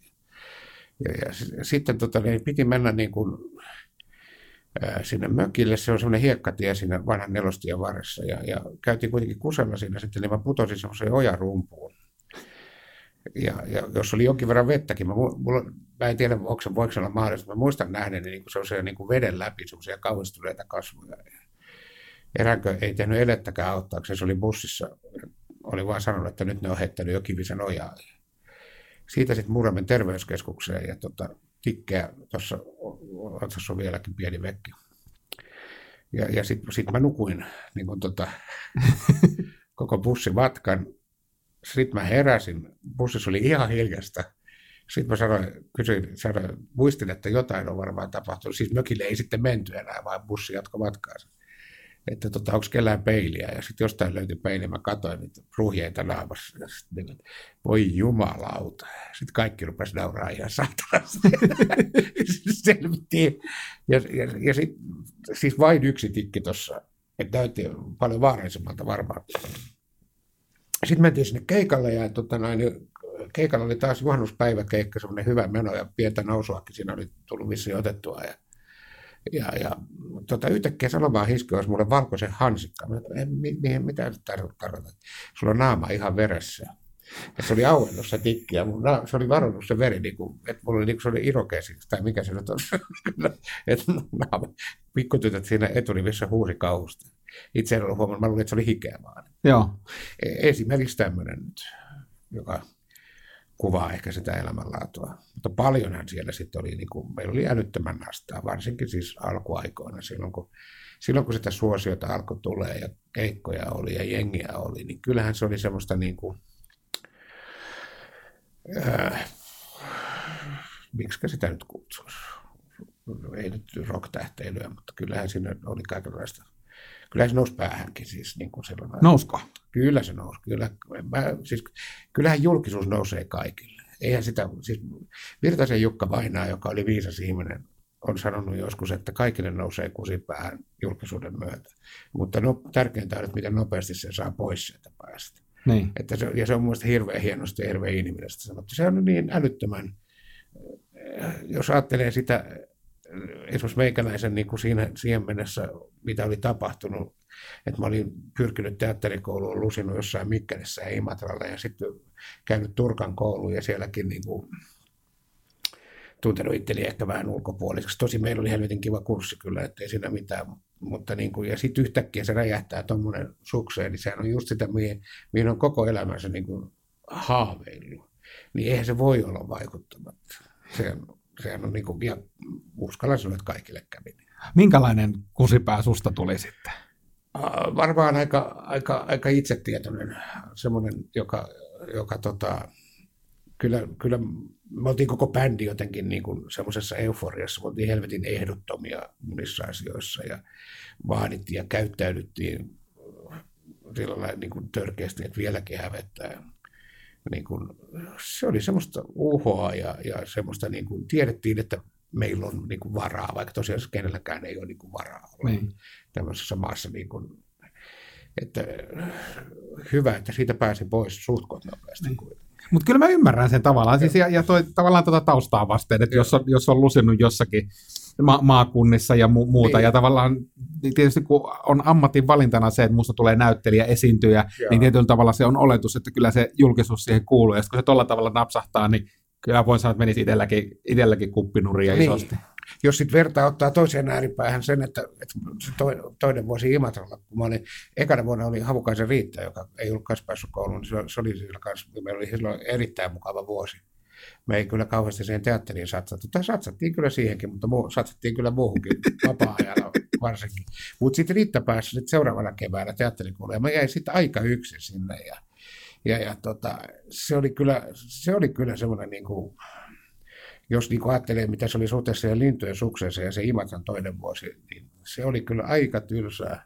Ja, ja sitten tota, niin piti mennä niin kuin, ää, sinne mökille. Se on semmoinen hiekkatie siinä vanhan nelostien varressa. Ja, ja käytiin kuitenkin kusella siinä sitten, niin mä putosin semmoiseen ojarumpuun. Ja, ja jos oli jonkin verran vettäkin, mä, mu- mulla, mä en tiedä, onko se, voiko se olla mahdollista. Mä muistan nähneeni niin semmoisia niin kuin veden läpi semmoisia kauhistuneita kasvoja. Eränkö ei tehnyt elettäkään auttaakseen, se oli bussissa. Oli vaan sanonut, että nyt ne on heittänyt jo kivisen ojaa. Siitä sitten Muramen terveyskeskukseen ja tota, tikkeä tuossa otsassa on vieläkin pieni vekki. Ja, ja sitten sit mä nukuin niin kun tota, koko bussimatkan. Sitten mä heräsin, bussissa oli ihan hiljasta. Sitten mä sanoin, kysyin, sanoin, muistin, että jotain on varmaan tapahtunut. Siis mökille ei sitten menty enää, vaan bussi jatkoi matkaansa. Että tota, onko kellään peiliä. Ja sitten jostain löytyi peili, mä katsoin niitä ruhjeita naamassa. Ja sit, niin, voi jumalauta. Sitten kaikki rupesi nauraa ihan saatanasti. Selvittiin. Ja, ja, ja sit, siis vain yksi tikki tuossa. Että näytti paljon vaarallisemmalta varmaan. Sitten mentiin sinne keikalle ja tota noin, keikalla oli taas juhannuspäiväkeikka, semmoinen hyvä meno ja pientä nousuakin siinä oli tullut vissiin otettua. Ja, ja, ja tota, yhtäkkiä Salomaan hiski olisi mulle valkoisen hansikka. Mä, en, mi, mitä nyt tarkoittaa? Sulla on naama ihan veressä. Ja se oli auennut se tikki ja mun, se oli varannut se veri, niin kuin, että mulla oli, niin kuin se oli irokesi, tai mikä se nyt on. että pikkutytöt siinä eturivissä huusi kauhusta. Itse en ollut huomannut, mä että se oli hikeä vaan. Joo. Esimerkiksi tämmöinen nyt, joka kuvaa ehkä sitä elämänlaatua. Mutta paljonhan siellä sitten oli, niin kuin, meillä oli älyttömän nastaa, varsinkin siis alkuaikoina, silloin kun, silloin kun sitä suosiota alkoi tulee ja keikkoja oli ja jengiä oli, niin kyllähän se oli semmoista niin kuin, äh, miksi sitä nyt kutsuisi? Ei nyt rock-tähteilyä, mutta kyllähän siinä oli kaikenlaista. Kyllähän se nousi päähänkin siis niin kuin sellainen. Nousko? Kyllä se nousi. Kyllä, mä, siis, kyllähän julkisuus nousee kaikille. Eihän sitä, siis Virtasen Jukka Vainaa, joka oli viisas ihminen, on sanonut joskus, että kaikille nousee kusipäähän julkisuuden myötä. Mutta no, tärkeintä on, että miten nopeasti se saa pois sieltä päästä. Niin. Että se, ja se on mielestäni hirveän hienosti ja hirveän inhimillisesti sanottu. Se on niin älyttömän, jos ajattelee sitä esimerkiksi meikäläisen niin kuin siinä, siihen mennessä, mitä oli tapahtunut, että mä olin pyrkinyt teatterikouluun, lusinut jossain Mikkelissä ja Imatralla ja sitten käynyt Turkan kouluun ja sielläkin niin kuin, tuntenut itteni ehkä vähän ulkopuoliseksi. Tosi meillä oli helvetin kiva kurssi kyllä, ettei siinä mitään. Mutta niin kuin, ja sitten yhtäkkiä se räjähtää tuommoinen sukseen, niin sehän on just sitä, mihin, mihin on koko elämänsä niin kuin haaveillut. Niin eihän se voi olla vaikuttamatta. Se on, sehän on niin kuin, ja uskallan sanoa, että kaikille kävi. Minkälainen kusipää susta tuli sitten? Varmaan aika, aika, aika itsetietoinen, semmoinen, joka, joka tota, kyllä, kyllä me oltiin koko bändi jotenkin niin kuin semmoisessa euforiassa, me oltiin helvetin ehdottomia monissa asioissa ja vaadittiin ja käyttäydyttiin sillä lailla niin kuin törkeästi, että vieläkin hävettää. Niin kuin, se oli semmoista uhoa ja, ja semmoista, niin kuin, tiedettiin, että meillä on niin kuin varaa, vaikka tosiaan kenelläkään ei ole niin kuin varaa olla niin. tämmöisessä maassa. Niin kuin, että hyvä, että siitä pääsi pois suht nopeasti. Niin. Mutta kyllä mä ymmärrän sen tavallaan, siis ja, ja toi, tavallaan tuota taustaa vasten, että jos on, jos on lusinut jossakin ma- maakunnissa ja mu- muuta, niin. ja tavallaan tietysti kun on ammatin valintana se, että musta tulee näyttelijä, esiintyjä, Joo. niin tietyllä tavalla se on oletus, että kyllä se julkisuus siihen kuuluu, ja kun se tuolla tavalla napsahtaa, niin kyllä voin sanoa, että menisi itselläkin, itselläkin kuppinuria niin. isosti. Jos sitten vertaa ottaa toiseen ääripäähän sen, että, että toinen vuosi Imatralla, kun mä olin, ekana vuonna oli Havukaisen Riitta, joka ei ollut kanssa päässyt kouluun, niin se oli sillä kanssa, meillä oli silloin erittäin mukava vuosi. Me ei kyllä kauheasti siihen teatteriin satsattu, tai satsattiin kyllä siihenkin, mutta muu, satsattiin kyllä muuhunkin vapaa-ajalla varsinkin. Mutta sitten Riitta pääsi sit seuraavana keväänä teatterikouluun, ja mä jäin sitten aika yksin sinne, ja, ja, ja tota, se oli kyllä, se oli kyllä semmoinen niin kuin, jos niin ajattelee, mitä se oli suhteessa siihen lintujen sukseeseen ja se Imatran toinen vuosi, niin se oli kyllä aika tylsää.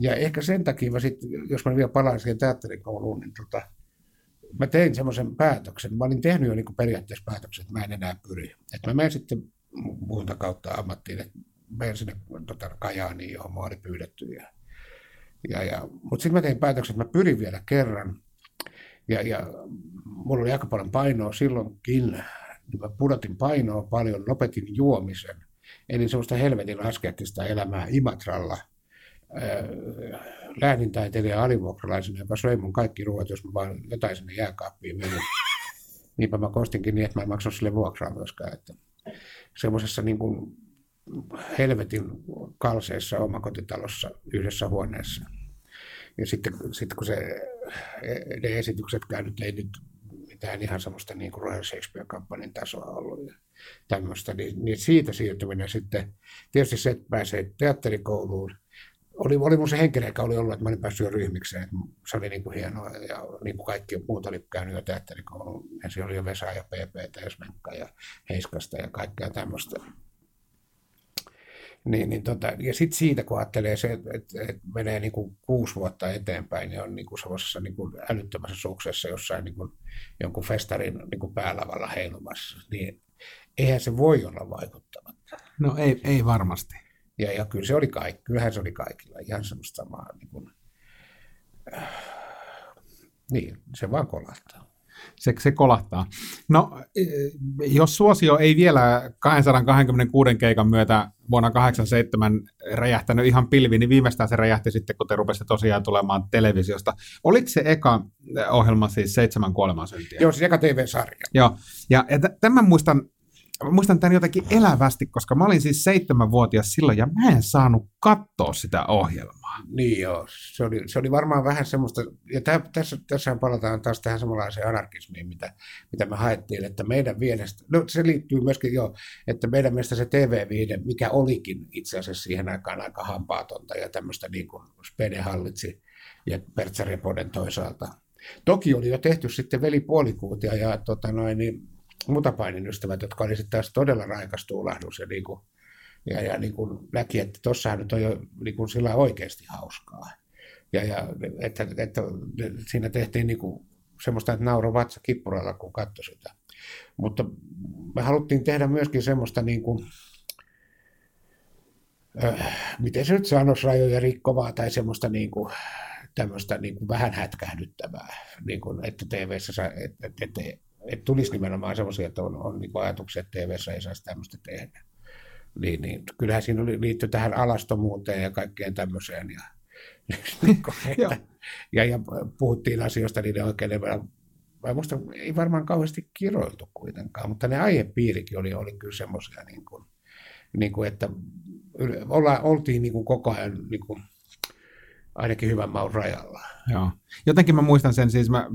Ja ehkä sen takia, mä sit, jos mä vielä palaan siihen teatterikouluun, niin tota, mä tein semmoisen päätöksen. Mä olin tehnyt jo niin periaatteessa päätöksen, että mä en enää pyri. Että mä menen sitten muuta kautta ammattiin, että menen sinne tota, Kajaaniin, johon mä olin pyydetty. Ja, ja, ja, mutta sitten mä tein päätöksen, että mä pyrin vielä kerran. Ja, ja mulla oli aika paljon painoa silloinkin, niin mä pudotin painoa paljon, lopetin juomisen. elin semmoista helvetin askeettista elämää Imatralla läänintaiteilija alivuokralaisena, joka söi mun kaikki ruoat, jos mä vaan jotain sinne jääkaappiin menin. Niinpä mä kostinkin niin, että mä en maksa sille vuokraa myöskään. Että semmoisessa niin kuin helvetin kalseessa omakotitalossa yhdessä huoneessa. Ja sitten, sitten kun se, ne esityksetkään nyt ei nyt mitään ihan semmoista niin kuin Royal Shakespeare-kampanjan tasoa ollut ja tämmöistä, niin, niin siitä siirtyminen sitten, tietysti se, että pääsee teatterikouluun, oli, oli mun se henkilö, joka oli ollut, että mä olin päässyt jo ryhmikseen. Se oli niin kuin hienoa ja niin kuin kaikki muut oli käynyt jo teatterikoulun. Ensin oli jo Vesa ja PP ja Smenkka ja Heiskasta ja kaikkea tämmöistä. Niin, niin tota, ja sitten siitä, kun ajattelee se, että et, et menee niin kuin kuusi vuotta eteenpäin, niin on niin kuin sellaisessa niin kuin älyttömässä suksessa jossain niin kuin jonkun festarin niin kuin päälavalla heilumassa, niin eihän se voi olla vaikuttamatta. No ei, ei varmasti. Ja, ja kyllä se oli kaikki, kyllähän se oli kaikilla ihan semmoista samaa. Niin, kuin, äh, niin se vaan kolahtaa. Se, se kolahtaa. No, e, jos suosio ei vielä 226 keikan myötä vuonna 87 räjähtänyt ihan pilvi, niin viimeistään se räjähti sitten, kun te rupesitte tosiaan tulemaan televisiosta. Oliko se eka ohjelma siis seitsemän kuoleman syntiä? Joo, siis eka TV-sarja. Joo, ja, ja tämän muistan mä muistan tämän jotenkin elävästi, koska mä olin siis seitsemänvuotias silloin ja mä en saanut katsoa sitä ohjelmaa. Niin joo, se oli, se oli varmaan vähän semmoista, ja tä, tässä, tässä palataan taas tähän samanlaiseen anarkismiin, mitä, mitä me haettiin, että meidän mielestä, no se liittyy myöskin jo, että meidän mielestä se TV-viide, mikä olikin itse asiassa siihen aikaan aika hampaatonta ja tämmöistä niin kuin Spede hallitsi ja Pertsa Repoden toisaalta. Toki oli jo tehty sitten veli puolikuutia ja tota noin, niin mutapainin ystävät, jotka oli sitten taas todella raikas tuulahdus ja, niin kuin, ja, ja niin kuin näki, että tuossahan nyt on jo niin kuin sillä oikeasti hauskaa. Ja, ja että, että siinä tehtiin niin kuin semmoista, että nauro vatsa kippuralla, kun katsoi sitä. Mutta me haluttiin tehdä myöskin semmoista niin kuin, äh, miten se nyt sanoisi, rajoja rikkovaa tai semmoista niin kuin, tämmöistä niin kuin vähän hätkähdyttävää, niin kuin, että TV-ssä, että, että, että tulisi nimenomaan sellaisia, että on, on niin ajatuksia, että tv ei saisi tämmöistä tehdä. Niin, niin, kyllähän siinä oli, liittyi tähän alastomuuteen ja kaikkeen tämmöiseen. Ja, että, ja, ja puhuttiin asioista niiden oikein Vai musta ei varmaan kauheasti kiroiltu kuitenkaan, mutta ne aihepiirikin oli, oli kyllä semmoisia, niin kuin, niin kuin, että olla, oltiin niin kuin koko ajan niin kuin, ainakin hyvän maun rajalla. Joo. Jotenkin mä muistan sen, siis mä,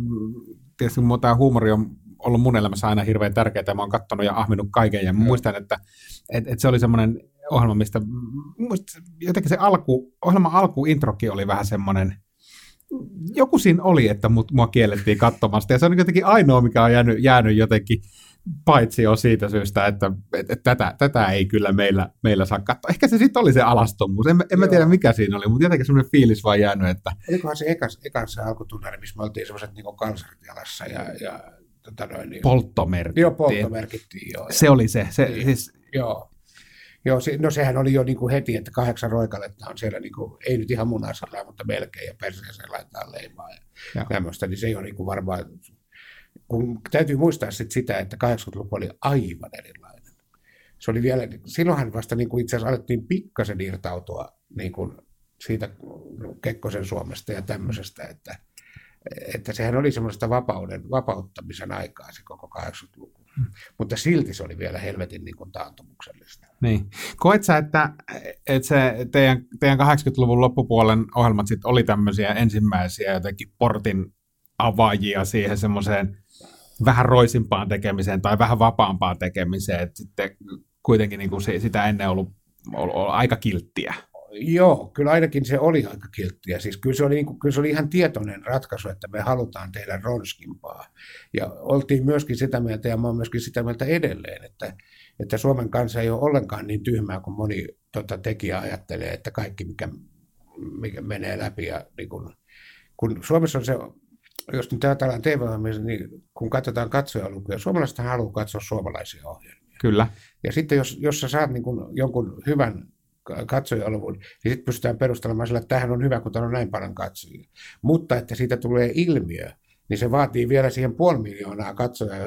tietysti kun tämä huumori on ollut mun elämässä aina hirveän tärkeää, ja mä oon katsonut ja ahminut kaiken, ja mä muistan, että, että, että se oli semmoinen ohjelma, mistä jotenkin se alku, ohjelman alkuintrokin oli vähän semmoinen, joku siinä oli, että mut, mua kiellettiin katsomasta, ja se on jotenkin ainoa, mikä on jäänyt, jäänyt jotenkin paitsi on siitä syystä, että, että, että tätä, tätä ei kyllä meillä, meillä saa katsoa. Ehkä se sitten oli se alastomuus, en, en mä tiedä mikä siinä oli, mutta jotenkin semmoinen fiilis vaan jäänyt, että... Olikohan se ekas, ekas alkutunnari, missä me oltiin semmoiset niin kalsarit jalassa ja, ja tota noin, niin, polttomerkittiin. Joo, polttomerkittiin, joo. Se oli se. se niin, siis... Joo. Joo, se, no sehän oli jo niin kuin heti, että kahdeksan roikaletta on siellä, niin kuin, ei nyt ihan munasella, mutta melkein, ja perseeseen laitetaan leimaa ja, ja. tämmöistä, niin se ei ole niin kuin varmaan, kun täytyy muistaa sit sitä, että 80-luku oli aivan erilainen. Se oli vielä, silloinhan vasta niin kuin itse asiassa alettiin pikkasen irtautua niin kuin siitä Kekkosen Suomesta ja tämmöisestä, että, että sehän oli semmoista vapauden, vapauttamisen aikaa se koko 80-luku. Hmm. Mutta silti se oli vielä helvetin niin kuin taantumuksellista. Niin. Koet sä, että, että se teidän, teidän 80-luvun loppupuolen ohjelmat sit oli tämmöisiä ensimmäisiä jotenkin portin avaajia siihen semmoiseen vähän roisimpaan tekemiseen tai vähän vapaampaan tekemiseen, että sitten kuitenkin niin kuin sitä ennen ollut, ollut, ollut aika kilttiä? Joo, kyllä ainakin se oli aika kilttiä. Siis kyllä se, oli, niin kuin, kyllä se oli ihan tietoinen ratkaisu, että me halutaan tehdä ronskimpaa. Ja oltiin myöskin sitä mieltä, ja mä olen myöskin sitä mieltä edelleen, että, että Suomen kanssa ei ole ollenkaan niin tyhmää kuin moni tota, tekijä ajattelee, että kaikki mikä, mikä menee läpi. Ja, niin kun, kun Suomessa on se, jos nyt ajatellaan tv niin kun katsotaan katsojalukuja, suomalaiset haluaa katsoa suomalaisia ohjelmia. Kyllä. Ja sitten jos, jos sä saat niin kun jonkun hyvän katsojaluvun, niin sitten pystytään perustelemaan sillä, että tämähän on hyvä, kun täällä on näin paljon katsojia. Mutta että siitä tulee ilmiö, niin se vaatii vielä siihen puoli miljoonaa katsojaa,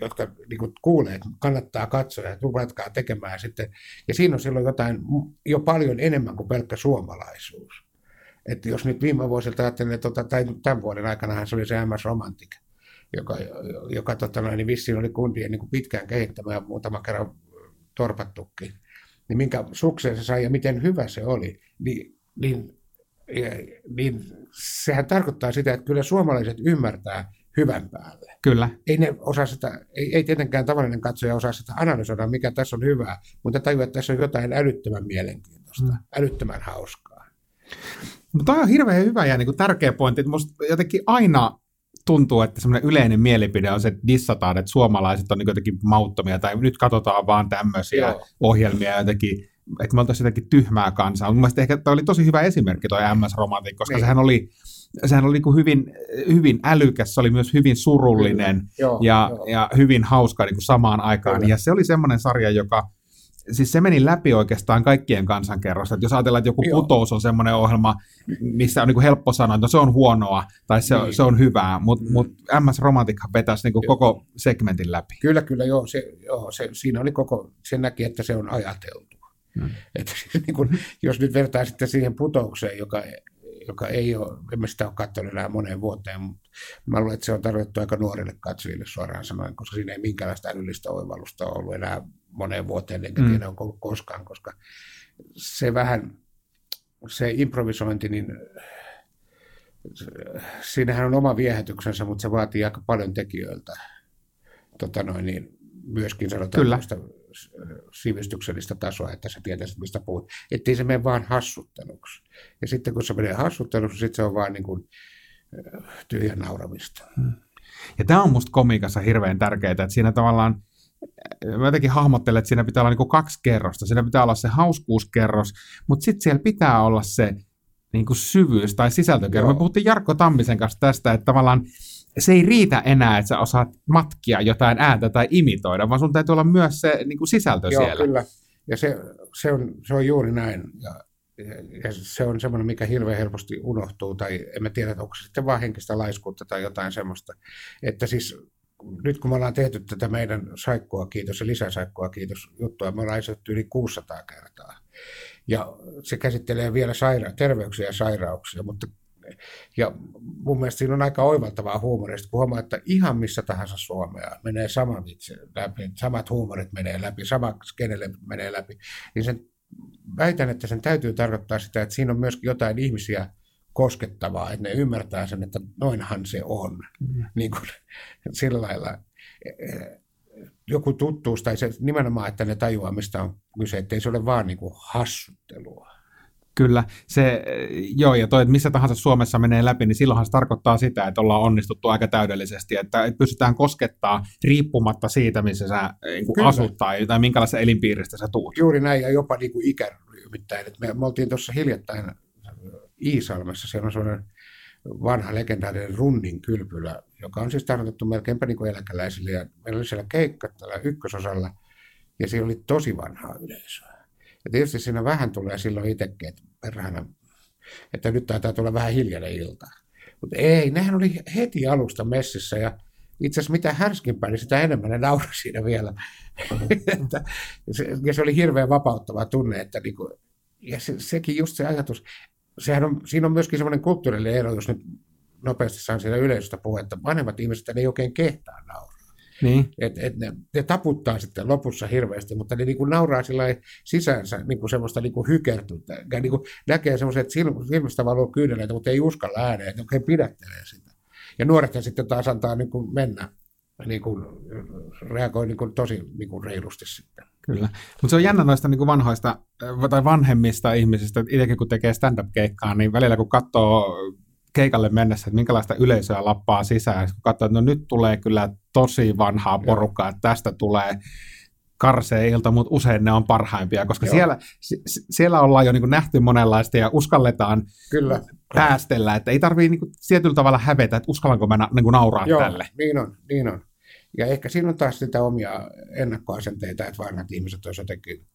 jotka niin kuin kuulee, että kannattaa katsoa ja ruvetkaa tekemään sitten. Ja siinä on silloin jotain jo paljon enemmän kuin pelkkä suomalaisuus. Että jos nyt viime vuosilta ajattelen, tota, tai tämän vuoden aikana se oli se MS Romantic, joka, joka tota niin vissiin oli kundien niin kuin pitkään kehittämä ja muutama kerran torpattukin, niin minkä sukseen se sai ja miten hyvä se oli, niin, niin, niin sehän tarkoittaa sitä, että kyllä suomalaiset ymmärtää hyvän päälle. Kyllä. Ei, ne osaa sitä, ei, ei tietenkään tavallinen katsoja osaa sitä analysoida, mikä tässä on hyvää, mutta tajua, että tässä on jotain älyttömän mielenkiintoista, mm. älyttömän hauskaa. Mutta tämä on hirveän hyvä ja niin kuin tärkeä pointti, että musta jotenkin aina tuntuu, että semmoinen yleinen mielipide on se, että dissataan, että suomalaiset on niin jotenkin mauttomia, tai nyt katsotaan vaan tämmöisiä Joo. ohjelmia jotenkin, että me oltaisiin jotenkin tyhmää kansaa. Mun mielestä ehkä tämä oli tosi hyvä esimerkki tuo MS Romantik, koska niin. sehän oli, sehän oli niin hyvin, hyvin älykäs, se oli myös hyvin surullinen Joo, ja, jo. ja hyvin hauska niin kuin samaan aikaan. Kyllä. Ja se oli semmoinen sarja, joka siis se meni läpi oikeastaan kaikkien kansankerrosta. Että jos ajatellaan, että joku Joo. putous on semmoinen ohjelma, missä on niin kuin helppo sanoa, että no se on huonoa tai se, niin. se on hyvää, mutta mm. mut MS Romantikha vetäisi niin kuin koko segmentin läpi. Kyllä, kyllä, joo. Se, joo se, siinä oli koko, se näki, että se on ajateltu. Hmm. Että, niin kuin, jos nyt vertaa sitten siihen putoukseen, joka joka ei ole, emme sitä ole katsonut enää moneen vuoteen, mutta mä luulen, että se on tarkoitettu aika nuorille katsojille suoraan sanoen, koska siinä ei minkäänlaista älyllistä oivallusta ollut enää moneen vuoteen, enkä mm. tiedä onko ollut koskaan, koska se vähän, se improvisointi, niin siinähän on oma viehätyksensä, mutta se vaatii aika paljon tekijöiltä. Tota noin, niin myöskin sanotaan Kyllä. sivistyksellistä tasoa, että sä tietäisit, mistä puhut. Että se mene vaan hassutteluksi. Ja sitten kun se menee hassutteluksi, sitten se on vaan niin kuin tyhjän nauramista. Hmm. Ja tämä on musta komikassa hirveän tärkeää, että siinä tavallaan mä jotenkin hahmottelen, että siinä pitää olla niin kuin kaksi kerrosta. Siinä pitää olla se hauskuuskerros, mutta sitten siellä pitää olla se niin kuin syvyys tai sisältökerros. Joo. Me puhuttiin Jarkko Tammisen kanssa tästä, että tavallaan se ei riitä enää, että sä osaat matkia jotain ääntä tai imitoida, vaan sun täytyy olla myös se niin kuin sisältö Joo, siellä. kyllä. Ja se, se, on, se on juuri näin. Ja, ja se on semmoinen, mikä hirveän helposti unohtuu, tai en mä tiedä, onko se sitten vaan henkistä laiskuutta tai jotain semmoista. Että siis nyt kun me ollaan tehty tätä meidän saikkua kiitos ja lisäsaikkua kiitos juttua, me ollaan esitetty yli 600 kertaa. Ja se käsittelee vielä saira- terveyksiä ja sairauksia, mutta ja mun mielestä siinä on aika oivaltavaa huumorista, kun huomaa, että ihan missä tahansa Suomea menee sama vitsi läpi, samat huumorit menee läpi, sama skenelle menee läpi, niin sen, väitän, että sen täytyy tarkoittaa sitä, että siinä on myöskin jotain ihmisiä koskettavaa, että ne ymmärtää sen, että noinhan se on. Mm. Niin kuin, sillä lailla e, e, joku tuttuus tai se nimenomaan, että ne tajuaa, mistä on kyse, ettei se ole vaan niin kuin hassuttelua. Kyllä, se, joo, ja toi, että missä tahansa Suomessa menee läpi, niin silloinhan se tarkoittaa sitä, että ollaan onnistuttu aika täydellisesti, että, pystytään koskettaa riippumatta siitä, missä sä niin kuin asut tai, tai minkälaisesta elinpiiristä sä tuut. Juuri näin, ja jopa niin kuin ikäryhmittäin. Me, me oltiin tuossa hiljattain Iisalmessa, siellä on sellainen vanha legendaarinen runnin kylpylä, joka on siis tarkoitettu melkeinpä niin kuin eläkeläisille, ja meillä oli siellä keikka tällä ykkösosalla, ja siellä oli tosi vanhaa yleisöä. Ja tietysti siinä vähän tulee silloin itsekin, että perhana, että nyt taitaa tulla vähän hiljainen ilta. Mutta ei, nehän oli heti alusta messissä ja itse asiassa mitä härskimpää, niin sitä enemmän ne nauroi siinä vielä. ja se oli hirveän vapauttava tunne, että niinku, ja se, sekin just se ajatus, sehän on, siinä on myöskin semmoinen kulttuurillinen ero, jos nyt nopeasti saan siellä yleisöstä puhua, että vanhemmat ihmiset ei oikein kehtaa nauraa. Niin. Et, et ne, ne, taputtaa sitten lopussa hirveästi, mutta ne niin kuin nauraa sillä sisäänsä niin kuin semmoista niin kuin hykertyntä. Ja niin kuin näkee semmoiset, että silmistä valuu kyyneleitä, mutta ei uskalla ääneen, että oikein pidättelee sitä. Ja nuoret sitten taas antaa niin kuin mennä, niin kuin, reagoi niin kuin tosi niin kuin reilusti sitten. Kyllä, mutta se on jännä noista niin kuin vanhoista tai vanhemmista ihmisistä, itsekin kun tekee stand-up-keikkaa, niin välillä kun katsoo keikalle mennessä, että minkälaista yleisöä lappaa sisään. Kun katsoo, että no nyt tulee kyllä tosi vanhaa porukkaa, että tästä tulee karsee ilta, mutta usein ne on parhaimpia, koska siellä, siellä ollaan jo niin nähty monenlaista ja uskalletaan Kyllä. päästellä, että ei tarvitse niin tietyllä tavalla hävetä, että uskallanko mä niin nauraa Joo, tälle. niin on, niin on. Ja ehkä siinä on taas sitä omia ennakkoasenteita, että vanhat ihmiset olisivat jotenkin,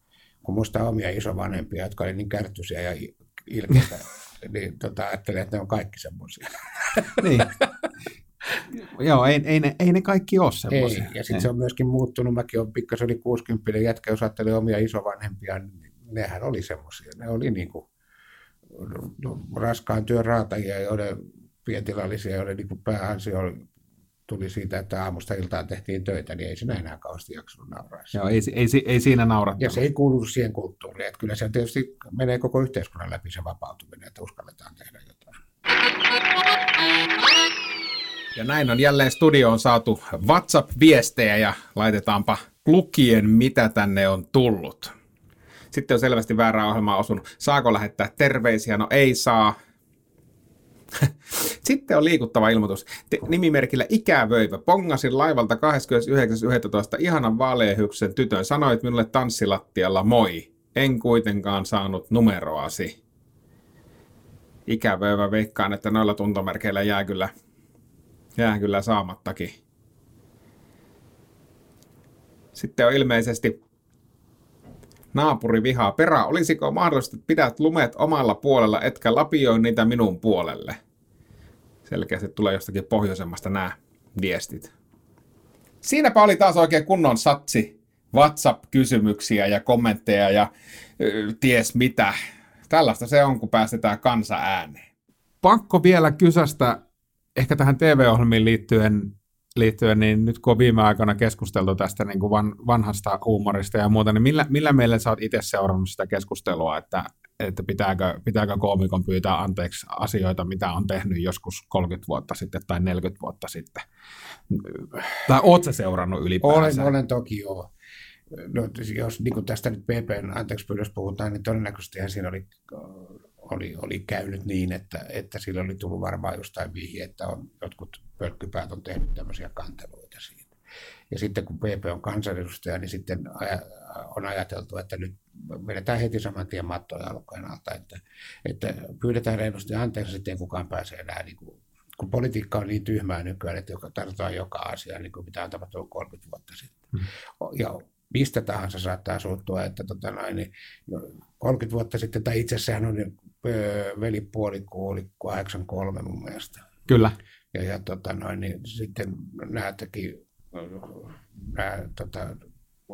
kun muistaa omia isovanhempia, jotka oli niin kärtyisiä ja ilkeitä niin tota, ajattelen, että ne on kaikki semmoisia. niin. Joo, ei, ei, ne, ei ne kaikki ole semmoisia. Ei, ja sitten se on myöskin muuttunut. Mäkin olen pikkasen oli 60 jätkä, jos ajattelee omia isovanhempia, niin nehän oli semmoisia. Ne oli niin kuin raskaan työn raatajia, joiden pietilallisia, joiden niin pääansio oli tuli siitä, että aamusta iltaan tehtiin töitä, niin ei siinä enää kauheasti jaksanut nauraa. Joo, ei, ei, ei siinä naurata. Ja se ei kuulu siihen kulttuuriin. Että kyllä se tietysti menee koko yhteiskunnan läpi se vapautuminen, että uskalletaan tehdä jotain. Ja näin on jälleen studioon saatu WhatsApp-viestejä ja laitetaanpa lukien, mitä tänne on tullut. Sitten on selvästi väärää ohjelmaa osunut. Saako lähettää terveisiä? No ei saa. Sitten on liikuttava ilmoitus. Te, nimimerkillä Ikävöivä. Pongasin laivalta 29.11. ihanan vaaleahyksen tytön. Sanoit minulle tanssilattialla moi. En kuitenkaan saanut numeroasi. Ikävöivä veikkaan, että noilla tuntomerkeillä jää kyllä, jää kyllä saamattakin. Sitten on ilmeisesti Naapuri vihaa perä. Olisiko mahdollista, että pidät lumet omalla puolella, etkä lapioi niitä minun puolelle? Selkeästi tulee jostakin pohjoisemmasta nämä viestit. Siinäpä oli taas oikein kunnon satsi WhatsApp-kysymyksiä ja kommentteja ja ö, ties mitä. Tällaista se on, kun päästetään kansa ääneen. Pakko vielä kysästä ehkä tähän TV-ohjelmiin liittyen liittyen, niin nyt kun on viime aikoina keskusteltu tästä niin kuin van, vanhasta huumorista ja muuta, niin millä, millä meillä sä oot itse seurannut sitä keskustelua, että, että pitääkö, pitääkö koomikon pyytää anteeksi asioita, mitä on tehnyt joskus 30 vuotta sitten tai 40 vuotta sitten? Tai oot sä seurannut ylipäänsä? Olen, olen toki joo. No, jos niin tästä nyt PPn anteeksi pyydös puhutaan, niin todennäköisesti siinä oli oli, oli käynyt niin, että, että sillä oli tullut varmaan jostain vihje, että on, jotkut pölkkypäät on tehnyt tämmöisiä kanteluita siitä. Ja sitten kun PP on kansanedustaja, niin sitten on ajateltu, että nyt vedetään heti saman tien mattoja jalkojen alta, että, että pyydetään reilusti anteeksi, sitten kukaan pääsee enää niin kuin kun politiikka on niin tyhmää nykyään, että joka tarvitaan joka asia, niin kuin mitä on tapahtunut 30 vuotta sitten. Mm. Ja mistä tahansa saattaa suuttua, että tota noin, niin 30 vuotta sitten, tai itse asiassa on velipuoli kuoli 83 mun mielestä. Kyllä. Ja, ja tota noin, niin sitten nämä teki, nämä, tota,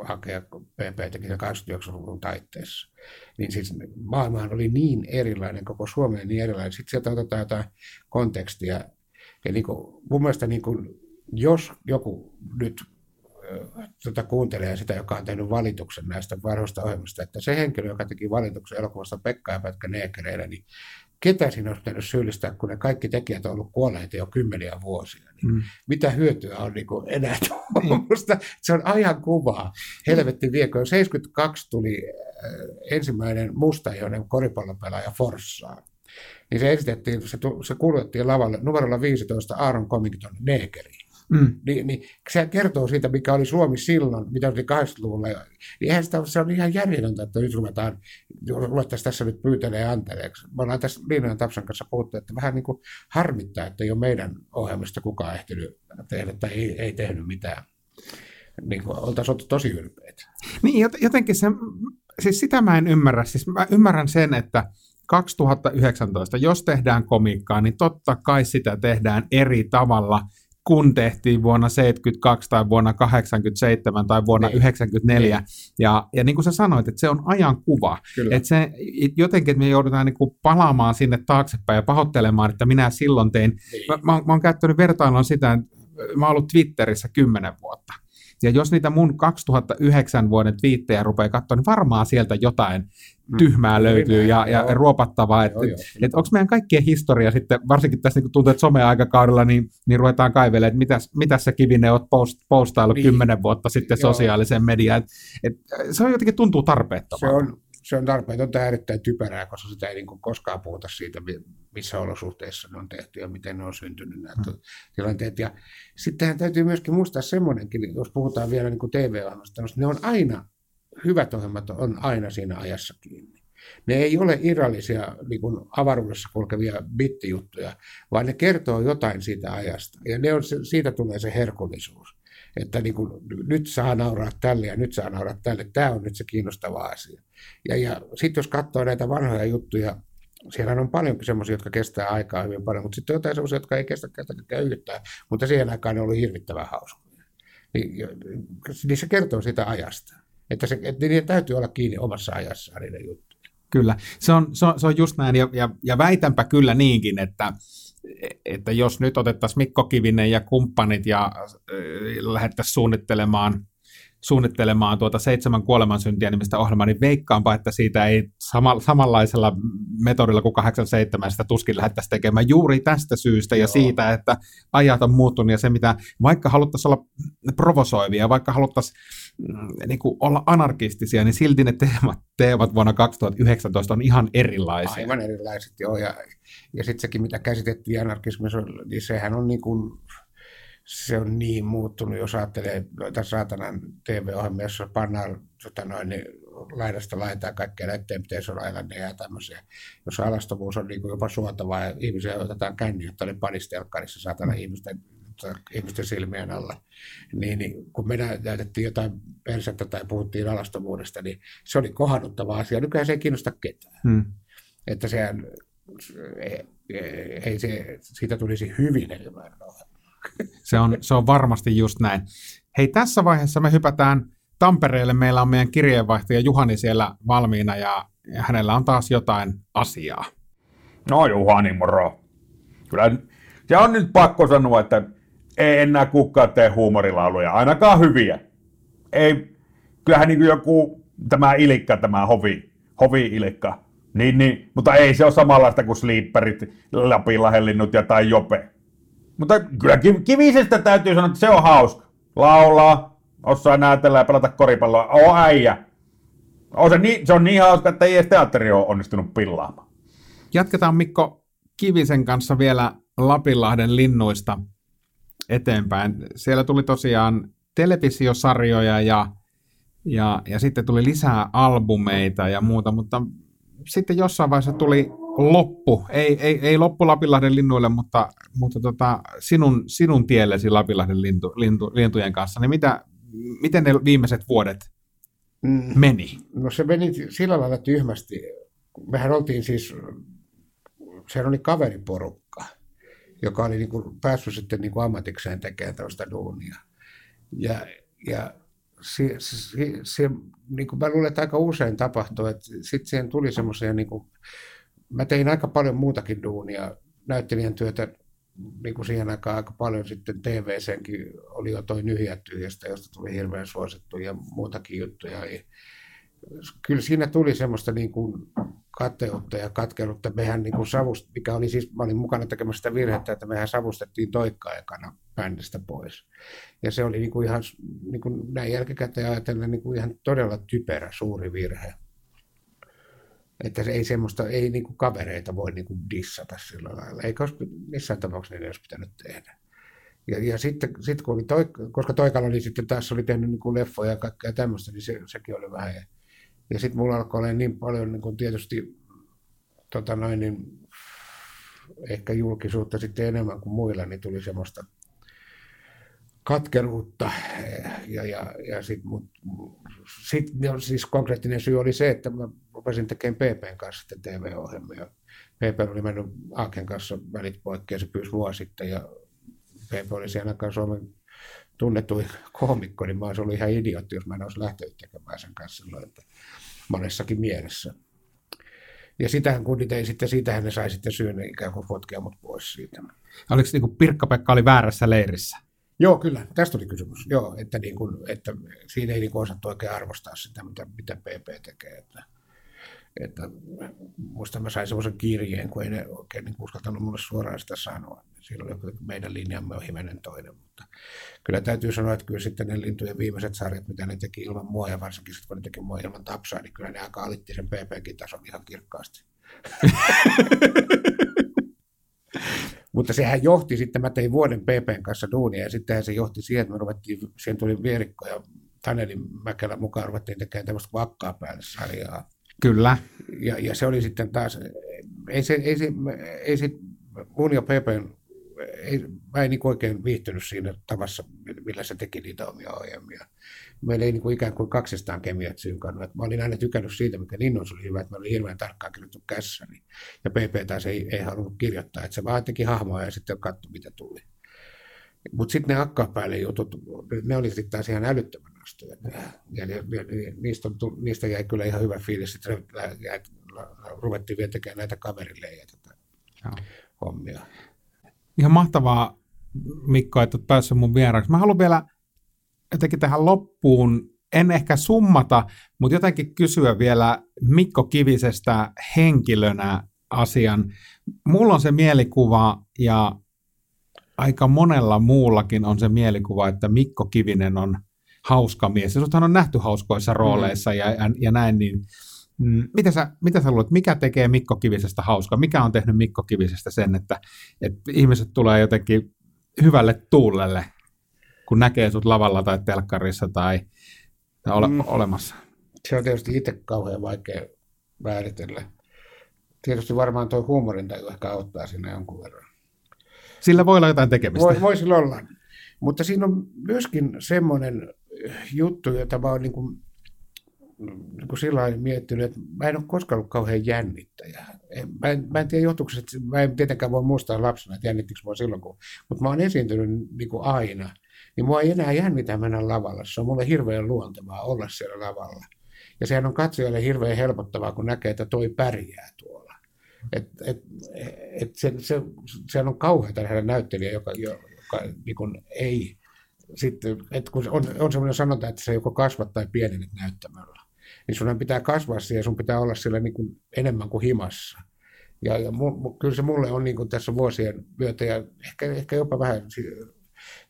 hakea PP teki 89-luvun taitteessa. Niin siis maailmahan oli niin erilainen, koko Suomi niin erilainen. Sitten sieltä otetaan jotain kontekstia. Ja niin kuin, mun mielestä niin kuin, jos joku nyt tota, kuuntelee sitä, joka on tehnyt valituksen näistä vanhoista ohjelmista, että se henkilö, joka teki valituksen elokuvasta Pekka ja Pätkä Neekereillä, niin ketä siinä olisi pitänyt syyllistää, kun ne kaikki tekijät on ollut kuolleita jo kymmeniä vuosia. Niin mm. Mitä hyötyä on niin kuin enää tuommoista? Mm. Se on ajan kuvaa. Helvetti viekö. 72 tuli ensimmäinen mustajoinen koripallopelaaja Forssaan. Niin se esitettiin, se, se kuulutettiin lavalle numerolla 15 Aaron Comington Neekeriin. Mm. Niin, niin se kertoo siitä, mikä oli Suomi silloin, mitä oli 80-luvulla. Niin eihän sitä, se on ihan järjetöntä, että nyt ruvetaan, ruvettaisiin tässä nyt pyytelee anteeksi. Me ollaan tässä Liinan Tapsan kanssa puhuttu, että vähän niin kuin harmittaa, että ei ole meidän ohjelmista kukaan ehtinyt tehdä tai ei, ei tehnyt mitään. Niin kuin oltaisiin oltu tosi ylpeitä. Niin, jotenkin se, siis sitä mä en ymmärrä. Siis mä ymmärrän sen, että 2019, jos tehdään komiikkaa, niin totta kai sitä tehdään eri tavalla – kun tehtiin vuonna 72 tai vuonna 87 tai vuonna niin. 94. Niin. Ja, ja niin kuin sä sanoit, että se on ajankuva. Että se, jotenkin että me joudutaan niin kuin palaamaan sinne taaksepäin ja pahoittelemaan, että minä silloin tein. Niin. Mä, mä, mä oon käyttänyt vertailua sitä, että mä oon ollut Twitterissä kymmenen vuotta. Ja jos niitä mun 2009 vuoden twiittejä rupeaa katsoa, niin varmaan sieltä jotain mm. tyhmää löytyy ja, ja ruopattavaa. Että et, et onko meidän kaikkien historia sitten, varsinkin tässä niin tuntuu, että some-aikakaudella, niin, niin ruvetaan kaivelemaan, että mitäs, mitäs sä Kivinen oot post, postailu niin. kymmenen vuotta sitten sosiaaliseen mediaan. Et, et, se on jotenkin tuntuu tarpeettomalta. Se on, se on tarpeetonta erittäin typerää, koska sitä ei niin kuin koskaan puhuta siitä, missä olosuhteissa ne on tehty ja miten ne on syntynyt nämä hmm. tilanteet. Ja sittenhän täytyy myöskin muistaa semmoinenkin, jos puhutaan vielä niin kuin TV-ohjelmasta, ne on aina, hyvät ohjelmat on aina siinä ajassa kiinni. Ne ei ole irrallisia niin kuin avaruudessa kulkevia bittijuttuja, vaan ne kertoo jotain siitä ajasta. Ja ne on, siitä tulee se herkullisuus että niin kuin, nyt saa nauraa tälle ja nyt saa nauraa tälle. Tämä on nyt se kiinnostava asia. Ja, ja sitten jos katsoo näitä vanhoja juttuja, siellä on paljonkin semmoisia, jotka kestää aikaa hyvin paljon, mutta sitten on jotain semmoisia, jotka ei kestä yhtään, mutta siihen aikaan ne oli hirvittävän hauskoja. Niin, niin se kertoo sitä ajasta, että, se, että niiden täytyy olla kiinni omassa ajassaan niiden juttuja. Kyllä, se on, se on, se on just näin, ja, ja, ja väitänpä kyllä niinkin, että, että jos nyt otettaisiin Mikko Kivinen ja kumppanit ja äh, lähdettäisiin suunnittelemaan suunnittelemaan tuota seitsemän kuolemansyntiä nimistä ohjelmaa, niin veikkaanpa, että siitä ei sama, samanlaisella metodilla kuin 87 sitä tuskin lähdettäisiin tekemään juuri tästä syystä Joo. ja siitä, että ajat on muuttunut ja se, mitä vaikka haluttaisiin olla provosoivia, vaikka haluttaisiin mm, niin kuin olla anarkistisia, niin silti ne teemat, teemat vuonna 2019 on ihan erilaisia. Aivan erilaiset, joo, ja, ja sitten sekin, mitä käsitettiin anarkismissa, niin sehän on niin kuin se on niin muuttunut, jos ajattelee noita saatanan TV-ohjelmia, jossa pannaan tota noin, niin laidasta laitaa kaikkea näiden pitäisi olla ja tämmöisiä. Jos alastomuus on niin kuin jopa suotavaa ja ihmisiä otetaan känni, jotta ne panistelkkarissa saatana mm. ihmisten, ihmisten silmien alla, niin, niin kun me näytettiin jotain persettä tai puhuttiin alastomuudesta, niin se oli kohannuttava asia. Nykyään se ei kiinnosta ketään. Hmm. Että sehän, ei, ei se, siitä tulisi hyvin enemmän se on, se on varmasti just näin. Hei, tässä vaiheessa me hypätään Tampereelle. Meillä on meidän kirjeenvaihtaja Juhani siellä valmiina ja, hänellä on taas jotain asiaa. No Juhani, moro. Kyllä se on nyt pakko sanoa, että ei enää kukaan tee huumorilauluja, ainakaan hyviä. Ei, kyllähän niin kuin joku, tämä Ilikka, tämä hovi, hovi-Ilikka, niin, niin, mutta ei se ole samanlaista kuin Sleeperit, Lapinlahellinnut ja tai Jope. Mutta kyllä Kivisestä täytyy sanoa, että se on hauska. Laulaa, osaa näytellä ja pelata koripalloa. Oo äijä. On se, niin, se on niin hauska, että ei edes teatteri ole onnistunut pillaamaan. Jatketaan Mikko Kivisen kanssa vielä Lapinlahden linnuista eteenpäin. Siellä tuli tosiaan televisiosarjoja ja, ja, ja sitten tuli lisää albumeita ja muuta, mutta sitten jossain vaiheessa tuli loppu, ei, ei, ei loppu Lapinlahden linnuille, mutta, mutta tota, sinun, sinun tiellesi Lapinlahden lintu, lintu, lintujen kanssa, niin mitä, miten ne viimeiset vuodet mm. meni? No se meni sillä lailla tyhmästi. Mehän oltiin siis, sehän oli kaveriporukka, joka oli niin kuin päässyt sitten niin kuin ammatikseen tekemään tällaista duunia. Ja, ja se, se, se, niin kuin mä luulen, että aika usein tapahtuu, että sitten siihen tuli semmoisia niin kuin, mä tein aika paljon muutakin duunia, näyttelijän työtä niin kuin siihen aikaan aika paljon sitten TV-senkin oli jo toi Nyhjät tyhjästä, josta tuli hirveän suosittu ja muutakin juttuja. Eli kyllä siinä tuli semmoista niin kuin kateutta ja katkeruutta. Mehän niin kuin savust, mikä oli siis, mä olin mukana tekemässä sitä virhettä, että mehän savustettiin toikkaa ekana bändistä pois. Ja se oli niin kuin ihan, niin kuin näin jälkikäteen ajatellen niin kuin ihan todella typerä suuri virhe. Että se ei semmoista, ei niinku kavereita voi niinku dissata sillä lailla. Eikä olisi missään tapauksessa niitä olisi pitänyt tehdä. Ja, ja sitten sit kun oli toi, koska Toikalla oli sitten taas oli tehnyt niinku leffoja ja kaikkea tämmöistä, niin se, sekin oli vähän. Ja, ja sitten mulla alkoi olla niin paljon niin kuin tietysti tota noin, niin ehkä julkisuutta sitten enemmän kuin muilla, niin tuli semmoista katkeruutta. Ja, ja, ja sitten sit, siis konkreettinen syy oli se, että mä rupesin tekemään PPn kanssa TV-ohjelmia. PP oli mennyt Aaken kanssa välit poikki ja se pyysi mua sitten ja PP oli siellä aikaan Suomen tunnetuin koomikko, niin mä olisin ollut ihan idiootti, jos mä en olisi lähtenyt tekemään sen kanssa silloin, että monessakin mielessä. Ja sitähän kun ei sitten, siitähän ne sai sitten syyn ikään kuin potkia mut pois siitä. Oliko niin kuin Pirkka-Pekka oli väärässä leirissä? Joo, kyllä. Tästä oli kysymys. Joo, että, niin kuin, että siinä ei niin osattu oikein arvostaa sitä, mitä, mitä PP tekee. Että, että muistan, mä sain semmoisen kirjeen, kun ei ne oikein niin uskaltanut mulle suoraan sitä sanoa. Silloin meidän linjamme on hivenen toinen, mutta kyllä täytyy sanoa, että kyllä sitten ne lintujen viimeiset sarjat, mitä ne teki ilman mua ja varsinkin sitten kun ne teki mua ilman tapsaa, niin kyllä ne aika alitti sen PPkin tason ihan kirkkaasti. Mutta sehän johti sitten, mä tein vuoden PPn kanssa duunia ja sitten se johti siihen, että me ruvettiin, siihen tuli Vierikko ja Taneli Mäkelä mukaan ruvettiin tekemään tämmöistä vakkaa päälle sarjaa. Kyllä. Ja, ja, se oli sitten taas, ei se, ei se, ei se mun ja Pepen, ei, mä en niin oikein viihtynyt siinä tavassa, millä se teki niitä omia ohjelmia. Meillä ei niin kuin ikään kuin kaksistaan kemiat synkannut. Mä olin aina tykännyt siitä, mikä Ninnos oli hyvä, että mä olin hirveän tarkkaan kirjoittu kässäni. Ja PP taas ei, ei halunnut kirjoittaa, että se vaan teki hahmoja ja sitten katsoi, mitä tuli. Mutta sitten ne akkapäälle jutut, ne oli sitten taas ihan älyttömän astoja. Ja, ja, ja niistä, on, niistä jäi kyllä ihan hyvä fiilis, että ruvettiin vielä tekemään näitä kaverille ja tätä Joo. hommia. Ihan mahtavaa, Mikko, että olet päässyt mun vieraaksi. Mä haluan vielä jotenkin tähän loppuun, en ehkä summata, mutta jotenkin kysyä vielä Mikko Kivisestä henkilönä asian. Mulla on se mielikuva ja aika monella muullakin on se mielikuva, että Mikko Kivinen on hauska mies. Ja on nähty hauskoissa mm. rooleissa ja, ja, ja näin, niin mm, mitä sä, mitä sä luulet, mikä tekee Mikko Kivisestä hauska? Mikä on tehnyt Mikko Kivisestä sen, että, että ihmiset tulee jotenkin hyvälle tuulelle, kun näkee sut lavalla tai telkkarissa tai, tai ole, mm. olemassa? Se on tietysti itse kauhean vaikea määritellä. Tietysti varmaan tuo huumorintaju ehkä auttaa siinä jonkun verran. Sillä voi olla jotain tekemistä. Voi, voi sillä olla. Mutta siinä on myöskin semmoinen juttu, jota mä oon niin kuin, niin kuin sillä miettinyt, että mä en ole koskaan ollut kauhean jännittäjä. Mä en, mä en tiedä johtuuko, että mä en tietenkään voi muistaa lapsena, että jännittikö mua silloin, kun, mutta mä oon esiintynyt niin kuin aina. Niin mua ei enää jännitä mennä lavalle. Se on mulle hirveän luontevaa olla siellä lavalla. Ja sehän on katsojalle hirveän helpottavaa, kun näkee, että toi pärjää tuolla. Et, et, et se, se, sehän on kauheata nähdä näyttelijä, joka, joka niin kuin ei sitten, että kun on, on sellainen sanonta, että se joko kasvat tai pienenet näyttämällä, niin sun pitää kasvaa siihen sun pitää olla siellä niin kuin enemmän kuin himassa. Ja, ja mu, kyllä se mulle on niin kuin tässä vuosien myötä ja ehkä, ehkä jopa vähän,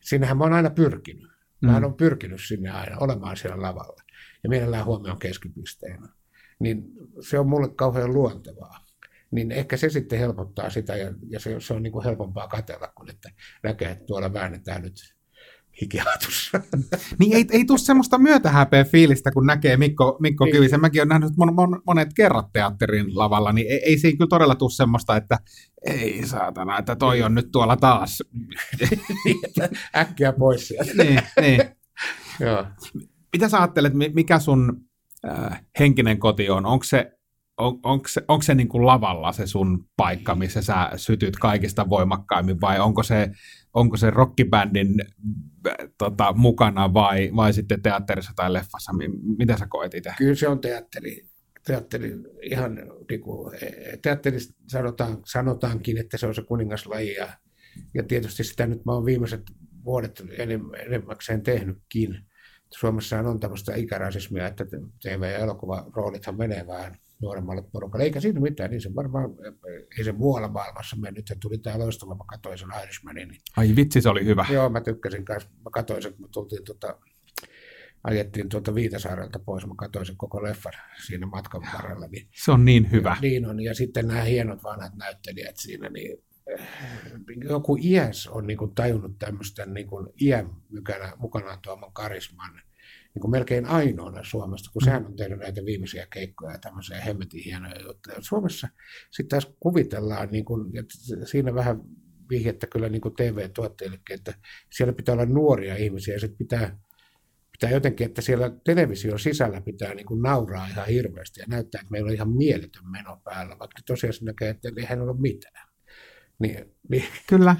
sinnehän mä oon aina pyrkinyt. Mä mm. on pyrkinyt sinne aina olemaan siellä lavalla ja mielellään huomioon keskipisteenä. Niin se on mulle kauhean luontevaa niin ehkä se sitten helpottaa sitä ja, ja se, se on niin kuin helpompaa katella, kun että näkee, että tuolla väännetään nyt hikiatussa. Niin ei, ei tule semmoista myötähäpeä fiilistä, kun näkee Mikko, Mikko niin. Kivisen. Mäkin olen nähnyt mon, mon, monet kerrat teatterin lavalla, niin ei, ei siinä kyllä todella tule semmoista, että ei saatana, että toi on nyt tuolla taas. Äkkiä pois sieltä. niin, niin. Joo. Mitä sä ajattelet, mikä sun äh, henkinen koti on? Onko se on, onko se, onko se niin kuin lavalla se sun paikka, missä sä sytyt kaikista voimakkaimmin, vai onko se, onko se rockibändin tota, mukana vai, vai sitten teatterissa tai leffassa? Mitä sä koet itse? Kyllä se on teatteri. Teatteri, ihan niin kuin, e, teatterista sanotaan, sanotaankin, että se on se kuningaslaji ja, ja tietysti sitä nyt mä oon viimeiset vuodet enemmäkseen tehnytkin. Suomessa on tämmöistä ikärasismia, että TV- ja elokuvaroolithan menee vähän nuoremmalle porukalle. Eikä siinä mitään, niin se varmaan, ei se muualla maailmassa mennyt. Se tuli tämä loistava, mä katsoin sen Irishmanin. Niin... Ai vitsi, se oli hyvä. Joo, mä tykkäsin kanssa. Mä katsoin sen, kun me tultiin tuota, ajettiin tuolta Viitasaarelta pois, mä katsoin sen koko leffan siinä matkan varrella. Niin, se on niin hyvä. Niin on, ja sitten nämä hienot vanhat näyttelijät siinä, niin eh, joku iäs on niin kuin tajunnut tämmöistä niin kuin iän mukana, mukanaan tuoman karisman niin kuin melkein ainoana Suomesta, kun sehän on tehnyt näitä viimeisiä keikkoja ja tämmöisiä hemmetin hienoja juttuja. Suomessa sitten taas kuvitellaan, niin kuin, että siinä vähän vihjettä kyllä niin TV-tuotteillekin, että siellä pitää olla nuoria ihmisiä ja sitten pitää, pitää jotenkin, että siellä television sisällä pitää niin kuin nauraa ihan hirveästi ja näyttää, että meillä on ihan mieletön meno päällä, vaikka tosiaan näkee, että ei hän ole mitään. Niin, niin. Kyllä.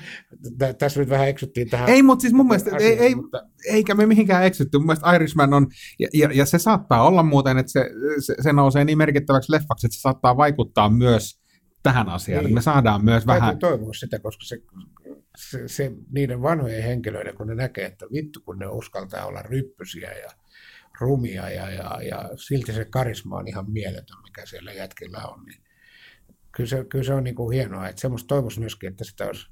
Tässä nyt vähän eksyttiin tähän. Ei, mutta siis mun mielestä, asiaan, ei, ei, mutta... eikä me mihinkään eksytty. Mun mielestä Irishman on, ja, ja, ja se saattaa olla muuten, että se, se, se nousee niin merkittäväksi leffaksi, että se saattaa vaikuttaa myös tähän asiaan. Niin. Me saadaan myös Täytyy vähän... toivoa sitä, koska se, se, se, niiden vanhojen henkilöiden, kun ne näkee, että vittu kun ne uskaltaa olla ryppysiä ja rumia ja, ja, ja silti se karisma on ihan mieletön, mikä siellä jätkillä on, niin kyllä se, kyllä se on niin kuin hienoa, että semmoista toivoisi myöskin, että sitä olisi,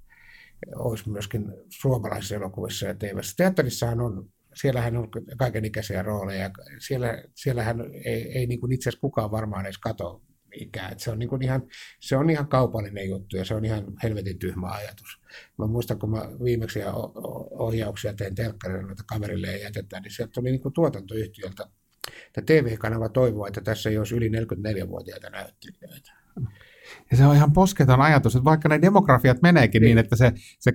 olisi myöskin suomalaisissa elokuvissa ja tv Teatterissahan on, siellähän on kaikenikäisiä rooleja, siellä, siellähän ei, ei niin kuin itse asiassa kukaan varmaan edes kato ikää. Se, on niin kuin ihan, se on ihan kaupallinen juttu ja se on ihan helvetin tyhmä ajatus. Mä muistan, kun mä viimeksi ohjauksia tein telkkarilla, että kaverille ei jätetä, niin sieltä tuli niin kuin tuotantoyhtiöltä, että TV-kanava toivoo, että tässä ei olisi yli 44-vuotiaita näyttelijöitä. Ja se on ihan posketon ajatus, että vaikka ne demografiat meneekin niin, Niin. että se, se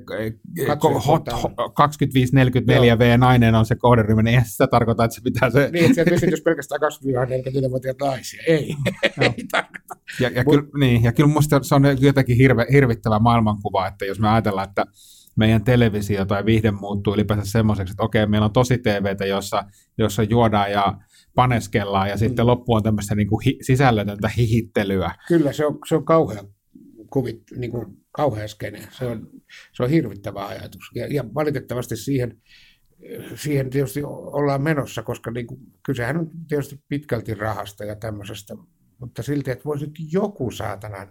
Katsoja hot, kohtaa. 25-44V nainen on se kohderyhmä, niin eihän sitä tarkoita, että se pitää se... Niin, että sieltä esitys pelkästään 24-44-vuotiaita naisia. Ei, ei tarkoita. Ja, ja, kyllä, niin, ja kyllä musta se on jotenkin hirve, hirvittävä maailmankuva, että jos me ajatellaan, että meidän televisio tai viihde muuttuu ylipäänsä semmoiseksi, että okei, meillä on tosi TVtä, jossa, jossa juodaan ja paneskellaan, ja sitten Mm. loppu on tämmöistä niin kuin hi, sisällötöntä hihittelyä. Kyllä se on, se on kauhea kuvit, niin kuin kauhea skene. Se on, se on hirvittävä ajatus. Ja, ja valitettavasti siihen, siihen tietysti ollaan menossa, koska niin kuin, kysehän on tietysti pitkälti rahasta ja tämmöisestä, mutta silti, että voisi nyt joku saatana.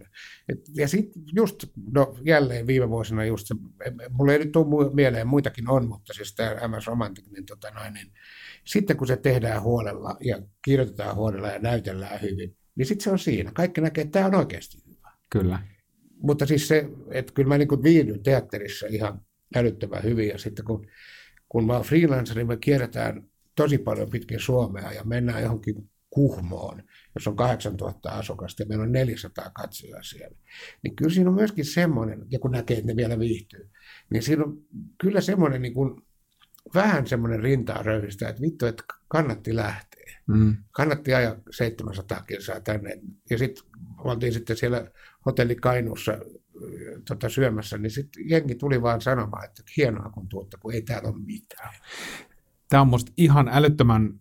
Et, ja sitten just, no jälleen viime vuosina just se, mulle ei nyt tule mieleen, muitakin on, mutta siis tämä MS Romantic, niin, tota noin, niin sitten kun se tehdään huolella ja kirjoitetaan huolella ja näytellään hyvin, niin sitten se on siinä. Kaikki näkee, että tämä on oikeasti hyvä. Kyllä. Mutta siis se, että kyllä mä niin viihdyn teatterissa ihan älyttömän hyvin ja sitten kun, kun mä oon freelancer, niin me kierretään tosi paljon pitkin Suomea ja mennään johonkin Kuhmoon, jos on 8000 asukasta ja meillä on 400 katsojaa siellä. Niin kyllä siinä on myöskin semmoinen, ja kun näkee, että ne vielä viihtyy, niin siinä on kyllä semmoinen niin kuin, vähän semmoinen rintaa röyhistä, että vittu, että kannatti lähteä Mm. kannatti ajaa 700 kilsaa tänne. Ja sitten oltiin sitten siellä hotelli Kainuussa tota, syömässä, niin sitten jengi tuli vaan sanomaan, että hienoa kun tuotte, kun ei täällä ole mitään. Tämä on musta ihan älyttömän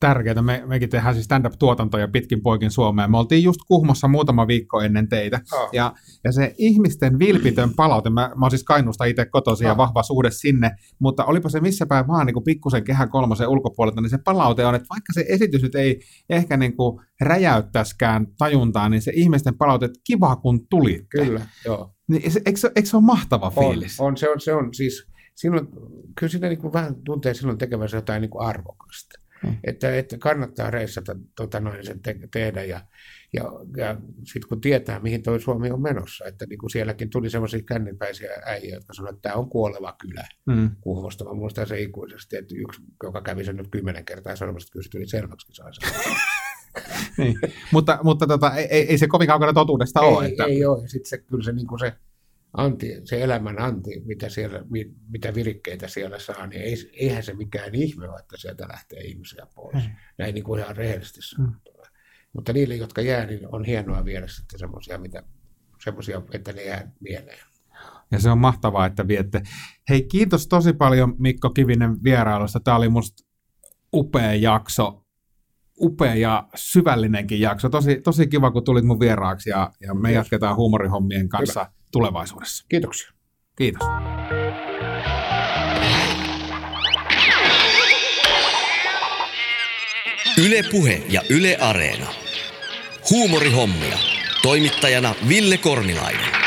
tärkeää. Me, mekin tehdään siis stand-up-tuotantoja pitkin poikin Suomeen. Me oltiin just Kuhmossa muutama viikko ennen teitä. Oh. Ja, ja se ihmisten vilpitön palaute, mä, mä oon siis Kainuusta itse kotoisin ja Ah. vahva suhde sinne, mutta olipa se missä päin vaan niin kuin pikkusen kehä kolmosen ulkopuolelta, niin se palaute on, että vaikka se esitys nyt ei ehkä niin kuin räjäyttäskään tajuntaa, niin se ihmisten palaute, että kiva kun tulitte. Kyllä, joo. Niin, se- eikö, se- eikö se ole mahtava On, fiilis? on, se on, se on siis, silloin, kyllä siinä niin kuin vähän tuntee silloin tekevänsä jotain niin kuin arvokasta. Mm. Että, että kannattaa reissata tota noin, sen te- tehdä ja, ja, ja sitten kun tietää, mihin toi Suomi on menossa, että niin kuin sielläkin tuli semmoisia kännipäisiä äijä, jotka sanoivat, että tämä on kuoleva kylä. Mm. Kuhmosta. Mä muistan se ikuisesti, että yksi, joka kävi sen nyt kymmenen kertaa sanomassa, että kyllä se tuli selväksi sen. Niin. mutta mutta tota, ei, ei, se kovin kaukana totuudesta ole. ei, Että, ei ole. Sitten se, kyllä se, niin kuin se, anti, se elämän anti, mitä, siellä, mi- mitä virikkeitä siellä saa, niin ei, eihän se mikään ihme ole, että sieltä lähtee ihmisiä pois. Ei. Näin niin kuin ihan rehellisesti sanottuna. Mutta niille, jotka jää, niin on hienoa viedä sitten semmoisia, mitä semmoisia, että ne jää mieleen. Ja se on mahtavaa, että viette. Hei, kiitos tosi paljon Mikko Kivinen vierailusta. Tämä oli musta upea jakso. Upea ja syvällinenkin jakso. Tosi, tosi kiva, kun tulit mun vieraaksi ja, ja me jatketaan huumorihommien kanssa Hyvä. Tulevaisuudessa. Kiitoksia. Kiitos. Yle Puhe ja Yle Areena. Huumorihommia. Toimittajana Ville Kornilainen.